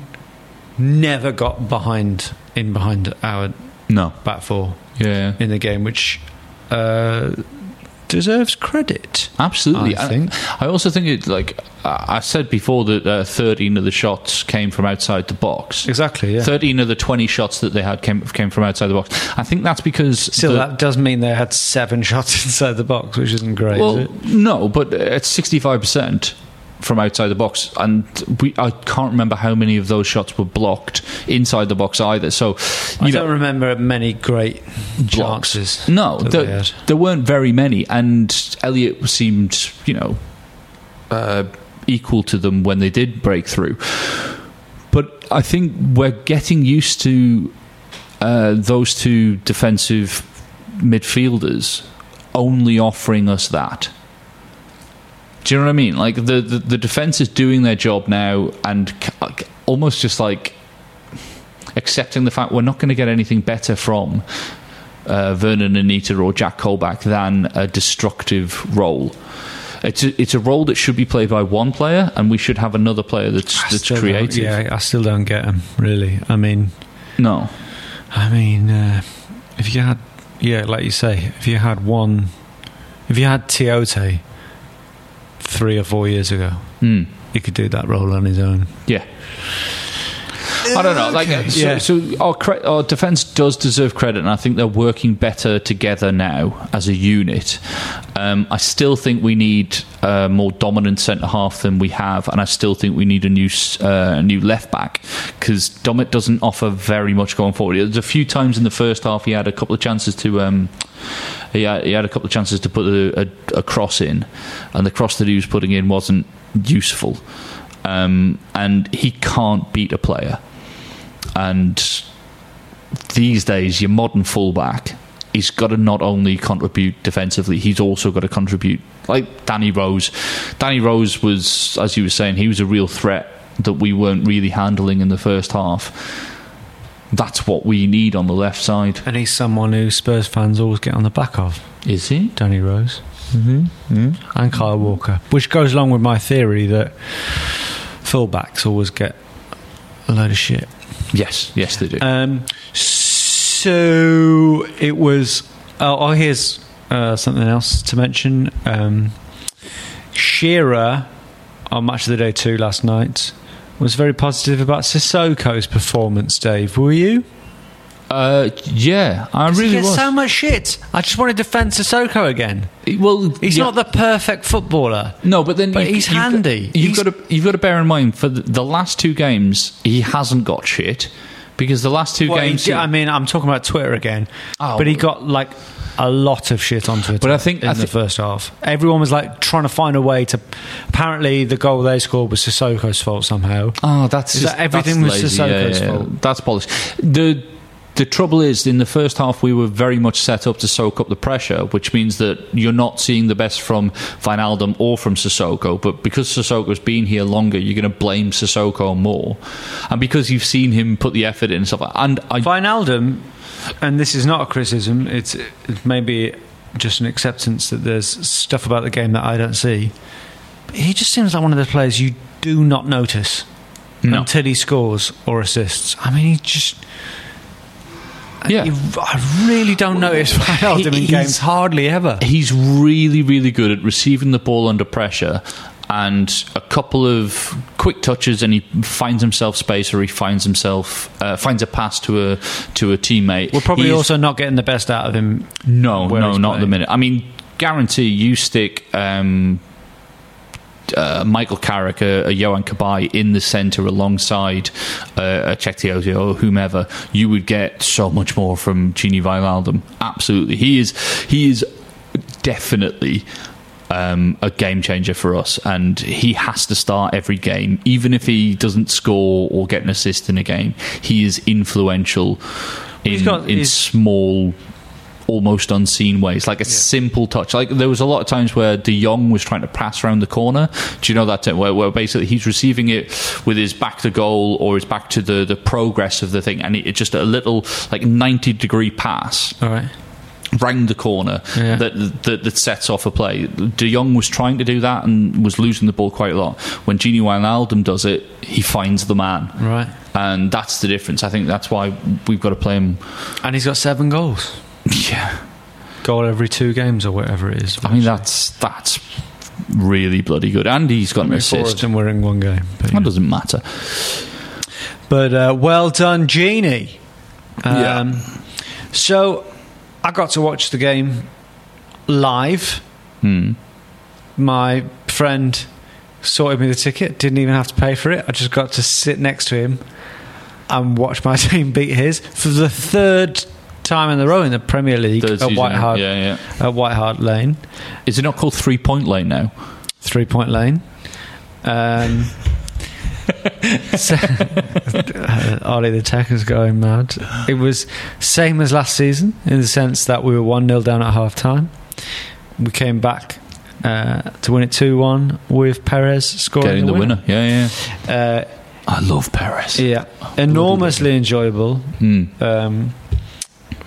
[SPEAKER 2] never got behind in behind our
[SPEAKER 3] no.
[SPEAKER 2] back four
[SPEAKER 3] Yeah.
[SPEAKER 2] in the game, which uh, deserves credit.
[SPEAKER 3] Absolutely.
[SPEAKER 2] I think.
[SPEAKER 3] I also think it like I I said before that uh, 13 of the shots came from outside the box.
[SPEAKER 2] Exactly. Yeah.
[SPEAKER 3] 13 of the 20 shots that they had came came from outside the box. I think that's because
[SPEAKER 2] Still,
[SPEAKER 3] the-
[SPEAKER 2] that does mean they had seven shots inside the box, which isn't great.
[SPEAKER 3] well,
[SPEAKER 2] is it?
[SPEAKER 3] no, but it's 65% from outside the box and we I can't remember how many of those shots were blocked inside the box either. So
[SPEAKER 2] I
[SPEAKER 3] you
[SPEAKER 2] don't remember many great
[SPEAKER 3] blocks.
[SPEAKER 2] chances.
[SPEAKER 3] No, there, there weren't very many, and Elliot seemed, you know, uh, equal to them when they did break through. But I think we're getting used to uh, those two defensive midfielders only offering us that. Do you know what I mean? Like the the, the defense is doing their job now, and almost just like accepting the fact we're not going to get anything better from uh, Vurnon Anita or Jack Colback than a destructive role. It's a, it's a role that should be played by one player, and we should have another player that's
[SPEAKER 2] I
[SPEAKER 3] that's creative.
[SPEAKER 2] Yeah, I still don't get him really. I mean,
[SPEAKER 3] No,
[SPEAKER 2] I mean, uh, if you had, yeah, like you say, if you had one, if you had Tiote three or four years ago,
[SPEAKER 3] Hmm.
[SPEAKER 2] he could do that role on his own.
[SPEAKER 3] yeah. I don't know. Like, uh, so,
[SPEAKER 2] yeah.
[SPEAKER 3] so our cre- our defense does deserve credit, and I think they're working better together now as a unit. Um, I still think we need a more dominant centre half than we have, and I still think we need a new uh, a new left back because Dummett doesn't offer very much going forward. There's a few times in the first half he had a couple of chances to. Um, he had, he had a couple of chances to put a, a, a cross in, and the cross that he was putting in wasn't useful. Um, and he can't beat a player. And these days, your modern fullback, he's got to not only contribute defensively, he's also got to contribute. Like Danny Rose. Danny Rose was, as you were saying, he was a real threat that we weren't really handling in the first half. That's what we need on the left side.
[SPEAKER 2] And he's someone who Spurs fans always get on the back of.
[SPEAKER 3] Is he?
[SPEAKER 2] Danny Rose mm-hmm. and Kyle Walker, which goes along with my theory that fullbacks always get a load of shit.
[SPEAKER 3] Yes, yes, they do.
[SPEAKER 2] Um, so it was. Oh, oh here's uh, something else to mention. Um, Shearer on Match of the Day two last night was very positive about Sissoko's performance. Dave, were you?
[SPEAKER 3] Uh, yeah, I
[SPEAKER 2] he
[SPEAKER 3] really
[SPEAKER 2] gets
[SPEAKER 3] was.
[SPEAKER 2] so much shit. I just want to defend Sissoko again.
[SPEAKER 3] well,
[SPEAKER 2] He's
[SPEAKER 3] yeah.
[SPEAKER 2] not the perfect footballer.
[SPEAKER 3] No, but then
[SPEAKER 2] But
[SPEAKER 3] you-
[SPEAKER 2] he's
[SPEAKER 3] you've got-
[SPEAKER 2] handy.
[SPEAKER 3] you've
[SPEAKER 2] He's-
[SPEAKER 3] got to you've got to bear in mind for the, the last two games he hasn't got shit because the last two
[SPEAKER 2] Well, he
[SPEAKER 3] games.
[SPEAKER 2] did- I mean, I'm talking about Twitter again.
[SPEAKER 3] Oh.
[SPEAKER 2] but he got like a lot of shit on Twitter.
[SPEAKER 3] But I think-
[SPEAKER 2] in
[SPEAKER 3] I
[SPEAKER 2] the first half, everyone was like trying to find a way to. Apparently, the goal they scored was Sissoko's fault somehow.
[SPEAKER 3] oh, that's just,
[SPEAKER 2] that everything
[SPEAKER 3] that's
[SPEAKER 2] was
[SPEAKER 3] lazy.
[SPEAKER 2] Sissoko's
[SPEAKER 3] yeah, yeah,
[SPEAKER 2] fault?
[SPEAKER 3] That's polished. The the trouble is, in the first half, we were very much set up to soak up the pressure, which means that you're not seeing the best from Wijnaldum or from Sissoko. But because Sissoko's been here longer, you're going to blame Sissoko more, and because you've seen him put the effort in and stuff. And I,
[SPEAKER 2] Wijnaldum, and this is not a criticism. It's, it's maybe just an acceptance that there's stuff about the game that I don't see. But he just seems like one of those players you do not notice.
[SPEAKER 3] No.
[SPEAKER 2] until he scores or assists. I mean, he just.
[SPEAKER 3] Yeah.
[SPEAKER 2] You- I really don't notice Wijnaldum in
[SPEAKER 3] He-
[SPEAKER 2] games
[SPEAKER 3] he's-
[SPEAKER 2] hardly ever.
[SPEAKER 3] He's really, really good at receiving the ball under pressure. And a couple of quick touches, and he finds himself space, or he finds himself uh, finds a pass to a to a teammate.
[SPEAKER 2] We're probably
[SPEAKER 3] He's-
[SPEAKER 2] also not getting the best out of him.
[SPEAKER 3] No, no, not at the minute. I mean, guarantee you stick um, uh, Michael Carrick, a, a Yohan Cabaye in the centre alongside uh, a Chektiozio or whomever, you would get so much more from Gini Wijnaldum. Absolutely, he is. He is definitely. Um, a game changer for us, and he has to start every game, even if he doesn't score or get an assist in a game. He is influential in,
[SPEAKER 2] got-
[SPEAKER 3] in small almost unseen ways, like a simple touch. Like there was a lot of times where De Jong was trying to pass around the corner. Do you know that? Uh, where, where basically he's receiving it with his back to goal or his back to the, the progress of the thing, and it, it's just a little like ninety degree pass
[SPEAKER 2] All right.
[SPEAKER 3] round the corner
[SPEAKER 2] Yeah.
[SPEAKER 3] that, that that sets off a play. De Jong was trying to do that and was losing the ball quite a lot. When Gini Wijnaldum does it, he finds the man.
[SPEAKER 2] Right.
[SPEAKER 3] And that's the difference. I think that's why we've got to play him.
[SPEAKER 2] And he's got seven goals.
[SPEAKER 3] Yeah,
[SPEAKER 2] Goal every two games or whatever it is.
[SPEAKER 3] I mean that's that's really bloody good. And he's got an assist.
[SPEAKER 2] them were in one game. But,
[SPEAKER 3] That doesn't matter.
[SPEAKER 2] But, uh, well done, Gini.
[SPEAKER 3] Yeah.
[SPEAKER 2] Um, So I got to watch the game live.
[SPEAKER 3] Hmm.
[SPEAKER 2] My friend sorted me the ticket, didn't even have to pay for it. I just got to sit next to him and watch my team beat his for the third time in a row in the Premier League
[SPEAKER 3] Third
[SPEAKER 2] at
[SPEAKER 3] season,
[SPEAKER 2] White Hart,
[SPEAKER 3] yeah,
[SPEAKER 2] at White Hart Lane,
[SPEAKER 3] Is it not called Three Point Lane now?
[SPEAKER 2] three point lane. Um, so, Ollie the Tech is going mad. It was same as last season in the sense that we were 1 0 down at half time. We came back uh, to win it 2 1 with Perez scoring
[SPEAKER 3] Getting the winner. Yeah, yeah.
[SPEAKER 2] Uh,
[SPEAKER 3] I love Perez.
[SPEAKER 2] yeah, enormously enjoyable
[SPEAKER 3] Hmm.
[SPEAKER 2] um,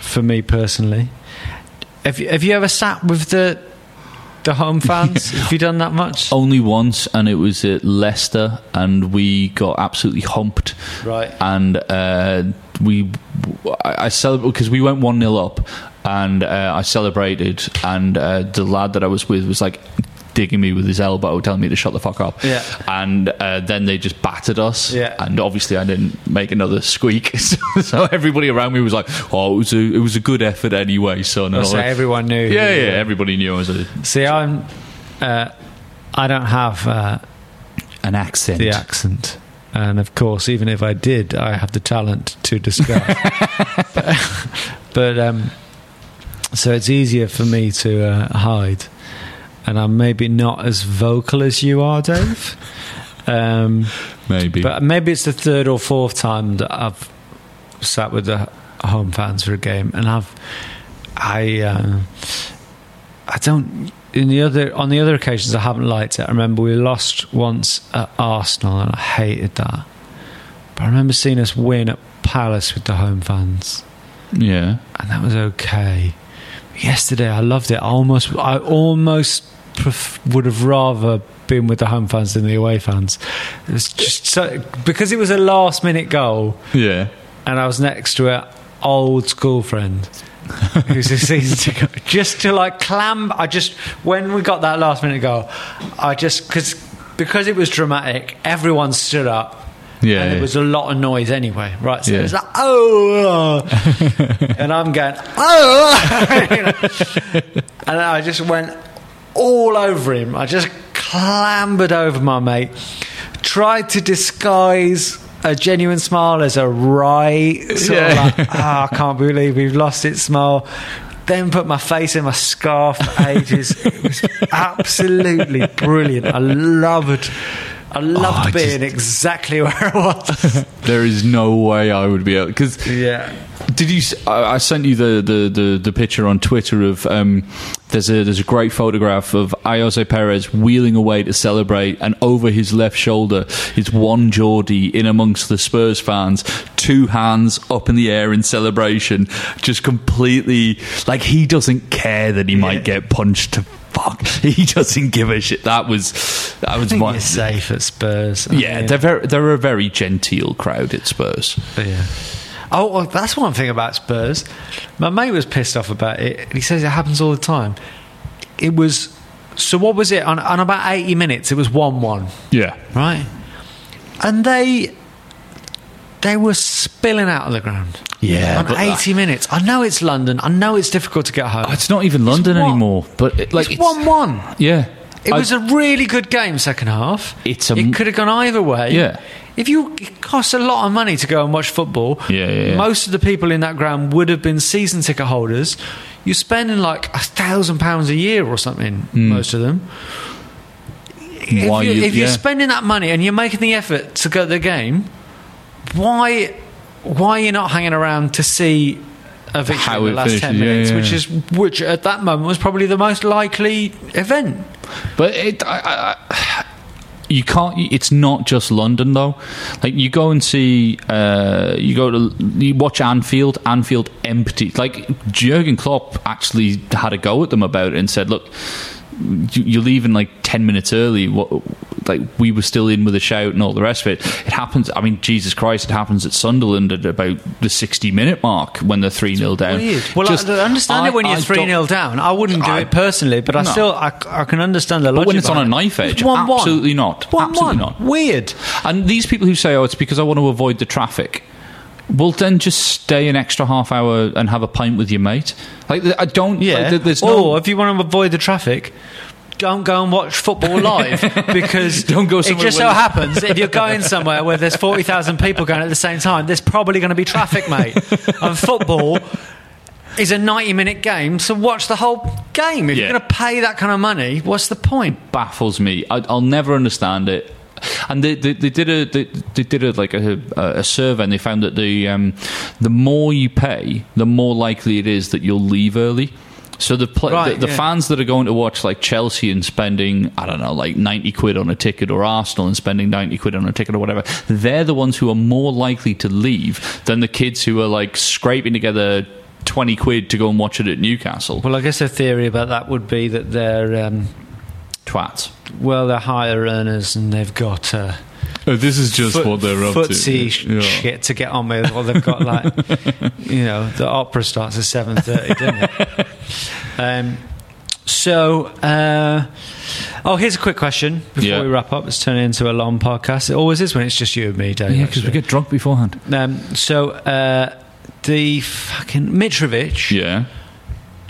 [SPEAKER 2] for me personally. Have you, have you ever sat with the the home fans? have you done that much?
[SPEAKER 3] Only once, and it was at Leicester, and we got absolutely humped.
[SPEAKER 2] Right.
[SPEAKER 3] And uh, we, I, I celebrated because we went one 0 up, and uh, I celebrated, and uh, the lad that I was with was like digging me with his elbow, telling me to shut the fuck up.
[SPEAKER 2] Yeah.
[SPEAKER 3] And uh, then they just battered us.
[SPEAKER 2] Yeah.
[SPEAKER 3] And obviously, I didn't make another squeak, so, so everybody around me was like, "Oh, it was a it was a good effort anyway, son." And
[SPEAKER 2] so everyone knew.
[SPEAKER 3] Yeah, yeah, everybody knew I was a,
[SPEAKER 2] See, I'm. Uh, I don't have uh,
[SPEAKER 3] an accent.
[SPEAKER 2] the accent, and of course, even if I did, I have the talent to disguise. but but, um, so it's easier for me to uh, hide, and I'm maybe not as vocal as you are, Dave. Um,
[SPEAKER 3] Maybe.
[SPEAKER 2] but maybe it's the third or fourth time that I've sat with the home fans for a game, and I've I uh, I don't in the other on the other occasions I haven't liked it. I remember we lost once at Arsenal, and I hated that. But I remember seeing us win at Palace with the home fans,
[SPEAKER 3] yeah.
[SPEAKER 2] and that was okay. Yesterday, I loved it. I almost, I almost pref- would have rather been with the home fans than the away fans. It was just so because it was a last minute goal,
[SPEAKER 3] Yeah.
[SPEAKER 2] and I was next to an old school friend who's a season ticket. Just to like clam, I just when we got that last minute goal, I just because because it was dramatic, everyone stood up.
[SPEAKER 3] Yeah,
[SPEAKER 2] and
[SPEAKER 3] yeah.
[SPEAKER 2] there was a lot of noise anyway, right? So
[SPEAKER 3] Yeah.
[SPEAKER 2] it was like, oh, oh." and I'm going, oh, you know. and I just went all over him. I just clambered over my mate, tried to disguise a genuine smile as a right, sort of like, ah, I can't believe we've lost it smile. Then put my face in my scarf for ages. It was absolutely brilliant. I loved, I loved
[SPEAKER 3] I
[SPEAKER 2] being exactly where I was.
[SPEAKER 3] There is no way I would be able because.
[SPEAKER 2] yeah.
[SPEAKER 3] Did you? I I sent you the, the, the, the picture on Twitter of um, there's a there's a great photograph of Ayoze Perez wheeling away to celebrate, and over his left shoulder is one Geordie in amongst the Spurs fans, two hands up in the air in celebration, just completely like he doesn't care that he might get punched to fuck. He doesn't give a shit. That was that
[SPEAKER 2] I
[SPEAKER 3] was
[SPEAKER 2] think
[SPEAKER 3] my
[SPEAKER 2] safe at Spurs.
[SPEAKER 3] yeah. They're very, they're a very genteel crowd at Spurs.
[SPEAKER 2] Yeah. Oh, well, that's one thing about Spurs. My mate was pissed off about it. and He says it happens all the time. It was so. What was it on? On about eighty minutes, it was one-one,
[SPEAKER 3] Yeah,
[SPEAKER 2] right? And they they were spilling out of the ground.
[SPEAKER 3] Yeah,
[SPEAKER 2] on
[SPEAKER 3] but-
[SPEAKER 2] eighty minutes. I know it's London. I know it's difficult to get home.
[SPEAKER 3] it's not even London
[SPEAKER 2] one-
[SPEAKER 3] anymore. But it, like
[SPEAKER 2] it's one-one.
[SPEAKER 3] Yeah,
[SPEAKER 2] It
[SPEAKER 3] I-
[SPEAKER 2] was a really good game, second half.
[SPEAKER 3] It's a-
[SPEAKER 2] it could have gone either way.
[SPEAKER 3] Yeah.
[SPEAKER 2] If you it costs a lot of money to go and watch football,
[SPEAKER 3] Yeah, yeah, yeah.
[SPEAKER 2] most of the people in that ground would have been season ticket holders. You're spending like a thousand pounds a year or something. Hmm. Most of them. If.
[SPEAKER 3] Why
[SPEAKER 2] you,
[SPEAKER 3] you-
[SPEAKER 2] if you're
[SPEAKER 3] yeah.
[SPEAKER 2] spending that money and you're making the effort to go to the game, why why are you not hanging around to see a victory
[SPEAKER 3] How
[SPEAKER 2] in the last ten
[SPEAKER 3] finishes, yeah,
[SPEAKER 2] minutes,
[SPEAKER 3] yeah,
[SPEAKER 2] which is which at that moment was probably the most likely event.
[SPEAKER 3] But it, I, I- you can't. It's not just London though. Like you go and see, uh, you go to you watch Anfield. Anfield empty. Like Jurgen Klopp actually had a go at them about it and said, "Look, you're leaving like ten minutes early. What, like we were still in with a shout and all the rest of it. It happens. I mean, Jesus Christ, it happens at Sunderland at about the sixty minute mark when they're three 0 down.
[SPEAKER 2] Weird. Well,
[SPEAKER 3] Just-
[SPEAKER 2] I understand
[SPEAKER 3] I-
[SPEAKER 2] it when you're
[SPEAKER 3] I
[SPEAKER 2] 3
[SPEAKER 3] don't-
[SPEAKER 2] 0 down. I wouldn't do
[SPEAKER 3] I-
[SPEAKER 2] it personally, but I
[SPEAKER 3] No.
[SPEAKER 2] still I, I can understand the logic.
[SPEAKER 3] But when it's on a knife edge,
[SPEAKER 2] 1-1.
[SPEAKER 3] absolutely not.
[SPEAKER 2] 1-1.
[SPEAKER 3] Absolutely not.
[SPEAKER 2] Weird.
[SPEAKER 3] And these people who say, "Oh, it's because I want to avoid the traffic," well, then just stay an extra half hour and have a pint with your mate. Like, I don't.
[SPEAKER 2] Yeah.
[SPEAKER 3] like, there- there's
[SPEAKER 2] or
[SPEAKER 3] no.
[SPEAKER 2] if you want to avoid the traffic, don't go and watch football live because
[SPEAKER 3] Don't go
[SPEAKER 2] it just so happens if you're going somewhere where there's 40,000 people going at the same time, there's probably going to be traffic, mate. and football is a 90 minute game, so watch the whole game. If
[SPEAKER 3] Yeah.
[SPEAKER 2] you're going to pay that kind of money, what's the point?
[SPEAKER 3] baffles me. I, I'll never understand it. And they, they, they did a they, they did a like a, a survey and they found that the um, the more you pay, the more likely it is that you'll leave early. So the pla
[SPEAKER 2] Right,
[SPEAKER 3] the, the
[SPEAKER 2] yeah.
[SPEAKER 3] fans that are going to watch like Chelsea and spending I don't know like ninety quid on a ticket, or Arsenal and spending ninety quid on a ticket or whatever, they're the ones who are more likely to leave than the kids who are like scraping together twenty quid to go and watch it at Newcastle.
[SPEAKER 2] Well, I guess a theory about that would be that they're, um,
[SPEAKER 3] Twats.
[SPEAKER 2] well, they're higher earners and they've got. Uh,
[SPEAKER 3] Oh, this is just
[SPEAKER 2] foot- what they're up footsie sh- shit to get on with, Well, they've got like, you know, the opera starts at seven thirty, doesn't it? Um, so, uh, oh, here's a quick question before
[SPEAKER 3] Yeah.
[SPEAKER 2] we wrap up. Let's turn it into a long podcast. It always is when it's just you and me, Dave.
[SPEAKER 3] Yeah, because we get drunk beforehand.
[SPEAKER 2] Um, so, uh, the fucking Mitrovic.
[SPEAKER 3] Yeah.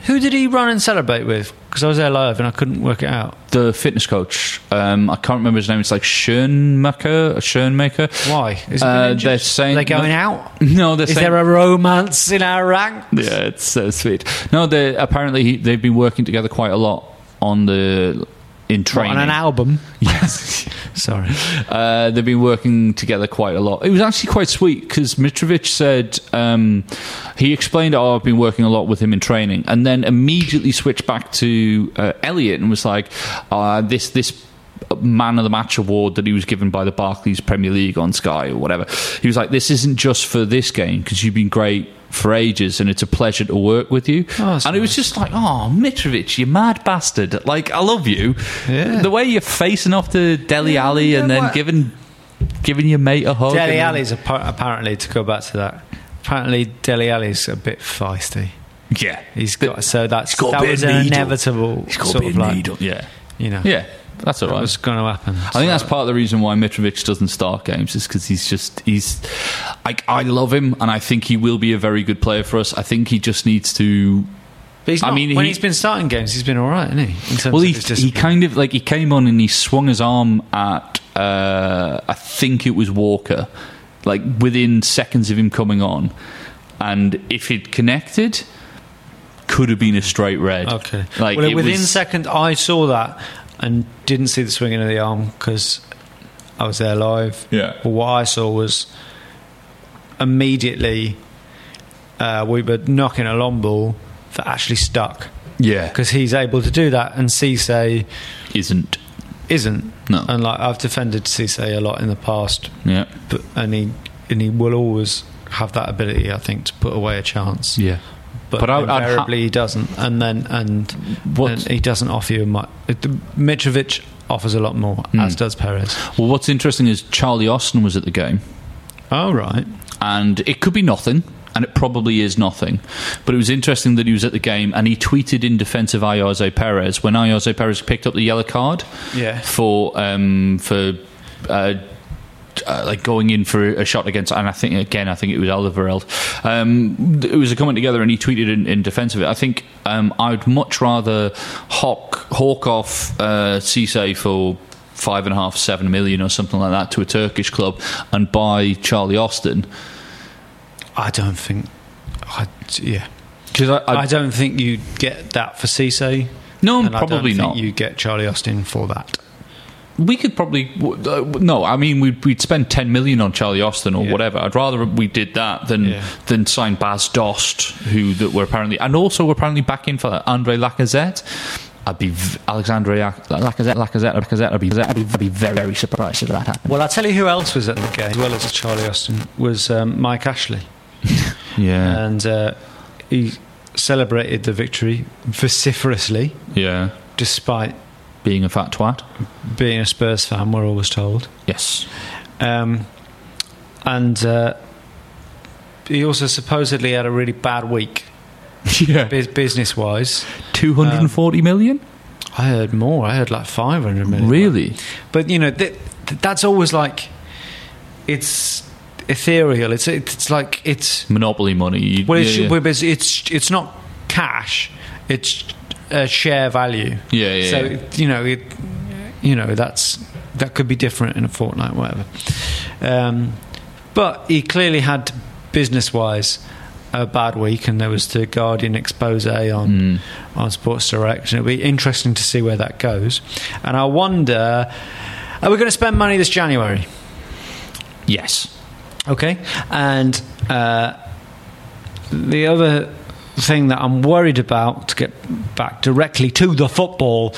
[SPEAKER 2] Who did he run and celebrate with? Because I was there live and I couldn't work it out.
[SPEAKER 3] The fitness coach, um, I can't remember his name. It's like Schoenmaker, Schoenmaker.
[SPEAKER 2] Why? Is
[SPEAKER 3] Uh,
[SPEAKER 2] been
[SPEAKER 3] they're saying
[SPEAKER 2] Are they going out?
[SPEAKER 3] No, they're
[SPEAKER 2] Is
[SPEAKER 3] saying,
[SPEAKER 2] there a romance in our ranks?
[SPEAKER 3] Yeah, it's so sweet. No, they apparently he, they've been working together quite a lot on the in
[SPEAKER 2] What,
[SPEAKER 3] training.
[SPEAKER 2] on an album?
[SPEAKER 3] Yes.
[SPEAKER 2] Sorry.
[SPEAKER 3] Uh, they've been working together quite a lot. It was actually quite sweet because Mitrovic said um, he explained, "Oh, I've been working a lot with him in training," and then immediately switched back to uh, Elliot and was like, uh, "This this." Man of the Match award that he was given by the Barclays Premier League on Sky or whatever. He was like, "This isn't just for this game because you've been great for ages, and it's a pleasure to work with you."
[SPEAKER 2] Oh,
[SPEAKER 3] and it was just like, "Oh, Mitrovic, you mad bastard! Like, I love you.
[SPEAKER 2] Yeah.
[SPEAKER 3] The way you're facing off to Dele
[SPEAKER 2] Yeah,
[SPEAKER 3] Alli and then
[SPEAKER 2] what-
[SPEAKER 3] giving giving your mate a hug. Dele then-
[SPEAKER 2] Alli's apparently to go back to that. Apparently, Dele Alli's a bit feisty.
[SPEAKER 3] Yeah,
[SPEAKER 2] He's got so that's
[SPEAKER 3] got
[SPEAKER 2] that was an
[SPEAKER 3] needle.
[SPEAKER 2] inevitable
[SPEAKER 3] He's got
[SPEAKER 2] sort
[SPEAKER 3] a bit
[SPEAKER 2] of
[SPEAKER 3] of
[SPEAKER 2] like
[SPEAKER 3] needle. Yeah,
[SPEAKER 2] you know
[SPEAKER 3] yeah, that's all right.
[SPEAKER 2] was going to happen.
[SPEAKER 3] I think that's part of the reason why Mitrovic doesn't start games is because he's just he's like I love him and I think he will be a very good player for us. I think he just needs to.
[SPEAKER 2] He's
[SPEAKER 3] I mean,
[SPEAKER 2] when
[SPEAKER 3] he-
[SPEAKER 2] he's been starting games, he's been all right, hasn't he? In terms
[SPEAKER 3] Well, he he kind of like he came on and he swung his arm at uh, I think it was Walker, like within seconds of him coming on, and if it connected, could have been a straight red.
[SPEAKER 2] Okay.
[SPEAKER 3] like
[SPEAKER 2] well, within
[SPEAKER 3] was,
[SPEAKER 2] second, I saw that and didn't see the swinging of the arm because I was there live.
[SPEAKER 3] Yeah.
[SPEAKER 2] But what I saw was immediately uh, we were knocking a long ball that actually stuck
[SPEAKER 3] yeah,
[SPEAKER 2] because he's able to do that, and Cisse
[SPEAKER 3] isn't
[SPEAKER 2] isn't.
[SPEAKER 3] No.
[SPEAKER 2] And like I've defended Cisse a lot in the past,
[SPEAKER 3] yeah
[SPEAKER 2] but and he and he will always have that ability, I think, to put away a chance.
[SPEAKER 3] yeah.
[SPEAKER 2] But,
[SPEAKER 3] But I- I'd ha-
[SPEAKER 2] invariably he doesn't. And then and,
[SPEAKER 3] What-
[SPEAKER 2] and he doesn't offer you much. Mitrovic offers a lot more,
[SPEAKER 3] Hmm.
[SPEAKER 2] as does Perez.
[SPEAKER 3] Well, what's interesting is Charlie Austin was at the game,
[SPEAKER 2] Oh right.
[SPEAKER 3] and it could be nothing. And it probably is nothing. But it was interesting that he was at the game and he tweeted in defense of Ayoze Perez when Ayoze Perez picked up the yellow card
[SPEAKER 2] Yeah.
[SPEAKER 3] for um, for uh, uh, like going in for a shot against, and I think again, I think it was Alderweireld. Um, it was a comment together, and he tweeted in, in defence of it. I think um, I'd much rather hawk hawk off uh, Cisse for five and a half, seven million, or something like that to a Turkish club, and buy Charlie Austin.
[SPEAKER 2] I don't think. I, yeah.
[SPEAKER 3] Because I,
[SPEAKER 2] I, don't think you get that for Cisse.
[SPEAKER 3] no,
[SPEAKER 2] I
[SPEAKER 3] probably
[SPEAKER 2] think
[SPEAKER 3] not.
[SPEAKER 2] You get Charlie Austin for that.
[SPEAKER 3] We could probably uh, no. I mean, we'd, we'd spend ten million on Charlie Austin or
[SPEAKER 2] Yeah.
[SPEAKER 3] whatever. I'd rather we did that than
[SPEAKER 2] Yeah.
[SPEAKER 3] than sign Bas Dost, who that were apparently and also we're apparently back in for Andre Lacazette. I'd be v- Alexandre Lacazette, Lacazette, Lacazette. I'd be, I'd be, I'd be very, very surprised if that happened.
[SPEAKER 2] Well, I'll tell you who else was at the game, as well as Charlie Austin, was um, Mike Ashley.
[SPEAKER 3] Yeah,
[SPEAKER 2] And uh, he celebrated the victory vociferously,
[SPEAKER 3] yeah.
[SPEAKER 2] despite
[SPEAKER 3] Being a fat twat.
[SPEAKER 2] being a Spurs fan, we're always told.
[SPEAKER 3] Yes.
[SPEAKER 2] Um, and uh, he also supposedly had a really bad week,
[SPEAKER 3] Yeah.
[SPEAKER 2] business wise.
[SPEAKER 3] Two hundred and forty million.
[SPEAKER 2] I heard more. I heard like 500 million.
[SPEAKER 3] Really?
[SPEAKER 2] But, you know, th- th- that's always like, it's ethereal. It's, it's like, it's.
[SPEAKER 3] Monopoly money. You-
[SPEAKER 2] Well, it's,
[SPEAKER 3] yeah, yeah.
[SPEAKER 2] it's, it's it's not cash. It's a share value.
[SPEAKER 3] Yeah, yeah,
[SPEAKER 2] So
[SPEAKER 3] yeah.
[SPEAKER 2] you know, it, you know that's that could be different in a fortnight, whatever. Um, but he clearly had business wise a bad week, and there was the Guardian expose on
[SPEAKER 3] Mm.
[SPEAKER 2] on Sports Direct. And it'll be interesting to see where that goes. And I wonder, are we going to spend money this January?
[SPEAKER 3] Yes.
[SPEAKER 2] Okay. And uh, the other thing that I'm worried about, to get back directly to the football,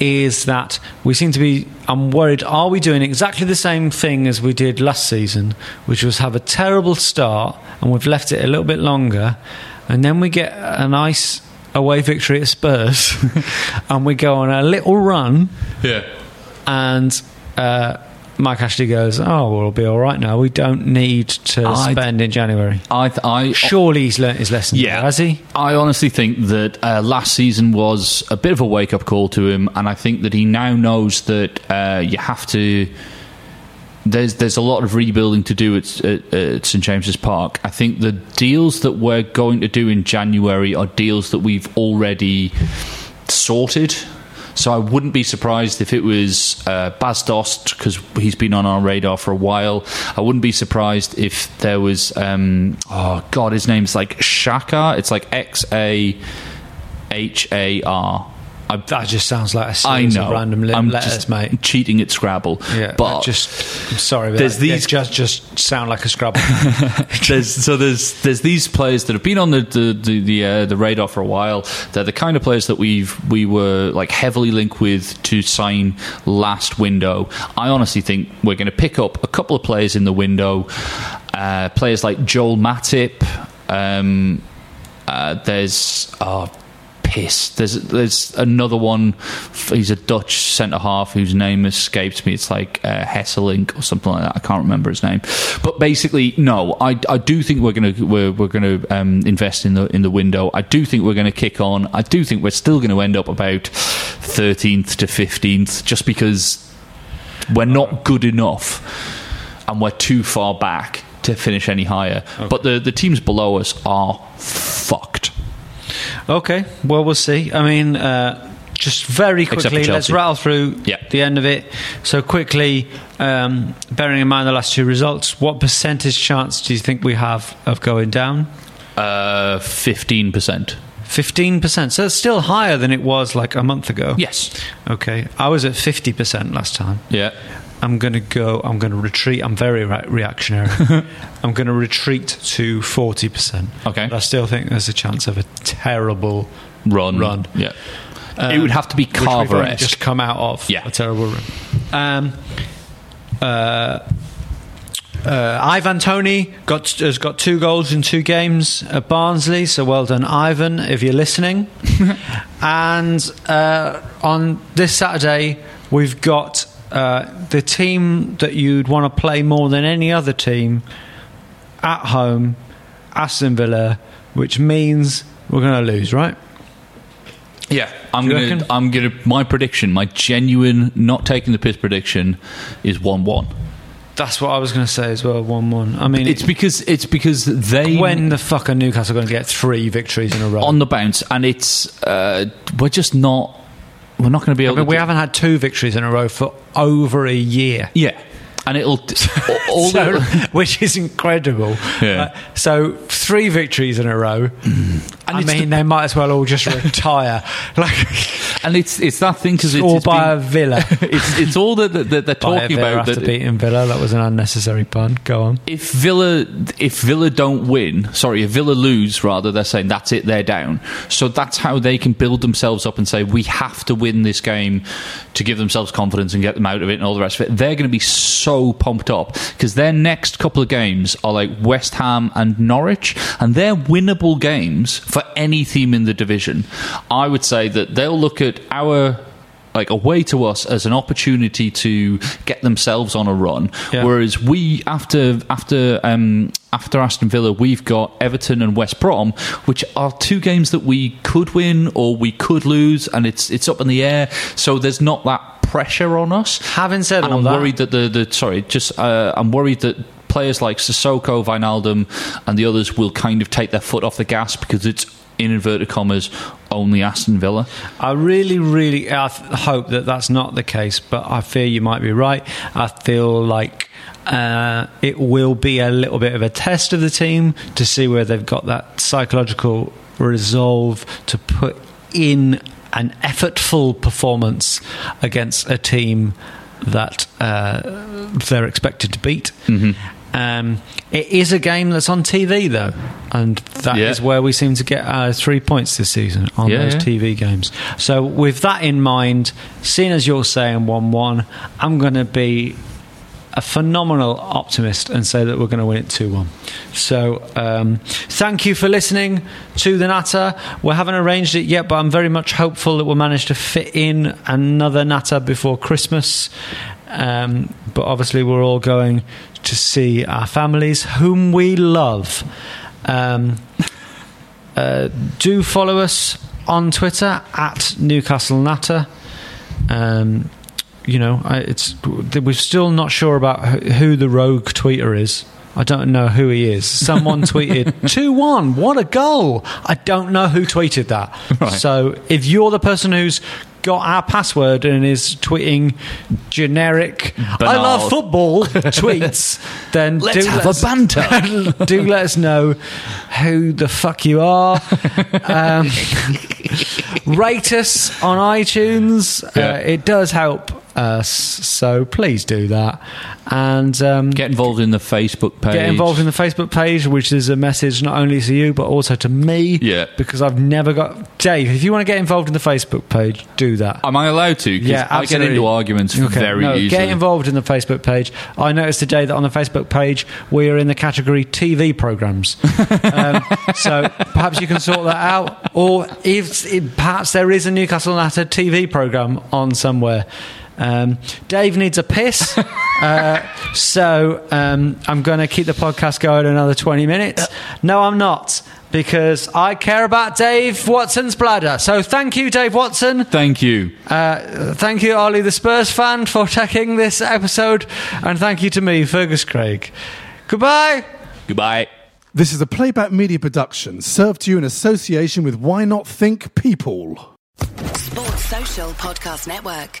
[SPEAKER 2] is that we seem to be. I'm worried, are we doing exactly the same thing as we did last season, which was have a terrible start and we've left it a little bit longer, and then we get a nice away victory at Spurs and we go on a little run
[SPEAKER 3] Yeah.
[SPEAKER 2] and uh, Mike Ashley goes, "Oh, well, we'll be all right now. We don't need to
[SPEAKER 3] I'd-
[SPEAKER 2] spend in January."
[SPEAKER 3] I, I
[SPEAKER 2] Surely he's learnt his lesson.
[SPEAKER 3] Yeah,
[SPEAKER 2] there, has he?
[SPEAKER 3] I honestly think that uh, last season was a bit of a wake up call to him, and I think that he now knows that uh, you have to. There's there's a lot of rebuilding to do at, at, at St James's Park. I think the deals that we're going to do in January are deals that we've already sorted. So I wouldn't be surprised if it was uh, Bas Dost because he's been on our radar for a while. I wouldn't be surprised if there was um, oh god, his name's like Shaka. It's like X A H A R. I,
[SPEAKER 2] That just sounds like a
[SPEAKER 3] I know.
[SPEAKER 2] random li-
[SPEAKER 3] I'm
[SPEAKER 2] letters,
[SPEAKER 3] just
[SPEAKER 2] mate.
[SPEAKER 3] cheating at Scrabble.
[SPEAKER 2] Yeah,
[SPEAKER 3] but
[SPEAKER 2] I just I'm sorry. But
[SPEAKER 3] There's
[SPEAKER 2] that,
[SPEAKER 3] these-
[SPEAKER 2] just just sound like a Scrabble.
[SPEAKER 3] there's so there's there's these players that have been on the the the, the, uh, the radar for a while. They're the kind of players that we've we were like heavily linked with to sign last window. I honestly think we're going to pick up a couple of players in the window. Uh, players like Joel Matip. Um, uh, there's oh piss. There's there's another one. He's a Dutch centre half whose name escapes me. It's like uh, Hesselink or something like that. I can't remember his name. But basically, no. I, I do think we're gonna we're, we're gonna um, invest in the in the window. I do think we're gonna kick on. I do think we're still going to end up about thirteenth to fifteenth, just because we're not good enough and we're too far back to finish any higher. But the the teams below us are fucked.
[SPEAKER 2] Okay, well we'll see. I mean, uh, just very quickly, let's rattle through
[SPEAKER 3] Yeah.
[SPEAKER 2] the end of it. So quickly, um, bearing in mind the last two results, what percentage chance do you think we have of going down?
[SPEAKER 3] Uh, Fifteen percent.
[SPEAKER 2] Fifteen percent. So it's still higher than it was like a month ago.
[SPEAKER 3] Yes.
[SPEAKER 2] Okay, I was at fifty percent last time.
[SPEAKER 3] Yeah.
[SPEAKER 2] I'm going to go. I'm going to retreat. I'm very re- reactionary. I'm going to retreat to forty percent.
[SPEAKER 3] Okay.
[SPEAKER 2] But I still think there's a chance of a terrible
[SPEAKER 3] Run.
[SPEAKER 2] Run.
[SPEAKER 3] Yeah.
[SPEAKER 2] um,
[SPEAKER 3] it would have to be Carver
[SPEAKER 2] just come out of.
[SPEAKER 3] Yeah.
[SPEAKER 2] a terrible run. Um, uh, Uh, Ivan Toney got has got two goals in two games at Barnsley, so well done, Ivan, if you're listening. and uh, on this Saturday, we've got uh, the team that you'd want to play more than any other team at home, Aston Villa, which means we're going to lose, right?
[SPEAKER 3] Yeah, I'm gonna. I'm gonna. My prediction, my genuine, not taking the piss prediction, is one-one.
[SPEAKER 2] That's what I was going to say as well. One-one. I mean,
[SPEAKER 3] It's because it's because they
[SPEAKER 2] when the fuck are Newcastle going to get three victories in a row?
[SPEAKER 3] on the bounce, and it's uh, we're just not. We're not going to be
[SPEAKER 2] I
[SPEAKER 3] able.
[SPEAKER 2] mean,
[SPEAKER 3] to
[SPEAKER 2] we
[SPEAKER 3] do-
[SPEAKER 2] haven't had two victories in a row for over a year.
[SPEAKER 3] Yeah, and it'll. all
[SPEAKER 2] So-
[SPEAKER 3] the,
[SPEAKER 2] which is incredible.
[SPEAKER 3] Yeah.
[SPEAKER 2] Uh, so three victories in a row. I mean,
[SPEAKER 3] the-
[SPEAKER 2] they might as well all just retire, like
[SPEAKER 3] and it's it's that thing because it's, it's
[SPEAKER 2] by a Villa.
[SPEAKER 3] it's it's all that, that, that they're
[SPEAKER 2] By
[SPEAKER 3] talking about.
[SPEAKER 2] after
[SPEAKER 3] That
[SPEAKER 2] beating Villa, that was an unnecessary pun. Go on.
[SPEAKER 3] if Villa if Villa don't win, sorry, if Villa lose, rather, they're saying that's it, they're down. So that's how they can build themselves up and say we have to win this game to give themselves confidence and get them out of it and all the rest of it. They're going to be so pumped up because their next couple of games are like West Ham and Norwich, and they're winnable games for any team in the division. I would say that they'll look at our like away to us as an opportunity to get themselves on a run.
[SPEAKER 2] Yeah.
[SPEAKER 3] Whereas we after after um, after Aston Villa, we've got Everton and West Brom, which are two games that we could win or we could lose, and it's it's up in the air. So there's not that pressure on us.
[SPEAKER 2] Having said
[SPEAKER 3] and
[SPEAKER 2] all
[SPEAKER 3] I'm
[SPEAKER 2] that-
[SPEAKER 3] worried that the, the sorry, just uh, I'm worried that players like Sissoko, Wijnaldum, and the others will kind of take their foot off the gas because it's in inverted commas only Aston Villa.
[SPEAKER 2] I really, really I th- hope that that's not the case, but I fear you might be right. I feel like uh, it will be a little bit of a test of the team to see where they've got that psychological resolve to put in an effortful performance against a team that uh, they're expected to beat. Um, it is a game that's on TV though, and that is
[SPEAKER 3] Yeah.
[SPEAKER 2] where we seem to get our three points this season on
[SPEAKER 3] Yeah,
[SPEAKER 2] those
[SPEAKER 3] yeah.
[SPEAKER 2] TV games. So, with that in mind, seeing as you're saying 1 1, I'm going to be a phenomenal optimist and say that we're going to win it 2 1. So, um, thank you for listening to the Natter. We haven't arranged it yet, but I'm very much hopeful that we'll manage to fit in another Natter before Christmas. Um, but obviously, we're all going to see our families, whom we love. Um, uh, do follow us on Twitter at Newcastle Natter. Um, you know, I, it's we're still not sure about who the rogue tweeter is. I don't know who he is. Someone tweeted two one. What a goal! I don't know who tweeted that.
[SPEAKER 3] Right.
[SPEAKER 2] So if you're the person who's got our password and is tweeting generic "I love football" tweets, then
[SPEAKER 3] Let's
[SPEAKER 2] do
[SPEAKER 3] have
[SPEAKER 2] let
[SPEAKER 3] a banter.
[SPEAKER 2] do let us know who the fuck you are. Um, rate us on iTunes.
[SPEAKER 3] Yeah.
[SPEAKER 2] Uh, it does help so please do that. And um,
[SPEAKER 3] Get involved in the Facebook page.
[SPEAKER 2] Get involved in the Facebook page, which is a message not only to you but also to me.
[SPEAKER 3] Yeah.
[SPEAKER 2] Because I've never got Dave. If you want to get involved in the Facebook page, do that.
[SPEAKER 3] Am I allowed to?
[SPEAKER 2] Yeah,
[SPEAKER 3] I get into arguments very
[SPEAKER 2] no,
[SPEAKER 3] easily.
[SPEAKER 2] Get involved in the Facebook page. I noticed today that on the Facebook page we are in the category TV programs. um, so perhaps you can sort that out, or if, if perhaps there is a Newcastle Natter TV program on somewhere. Um, Dave needs a piss, uh, so um, I'm going to keep the podcast going another 20 minutes. No, I'm not. Because I care about Dave Watson's bladder. So thank you, Dave Watson.
[SPEAKER 3] Thank you.
[SPEAKER 2] Uh, thank you, Ollie, the Spurs fan, for taking this episode, and thank you to me, Fergus Craig. Goodbye.
[SPEAKER 3] Goodbye.
[SPEAKER 5] This is a playback media production served to you in association with Why Not Think People.
[SPEAKER 6] Sports Social Podcast Network.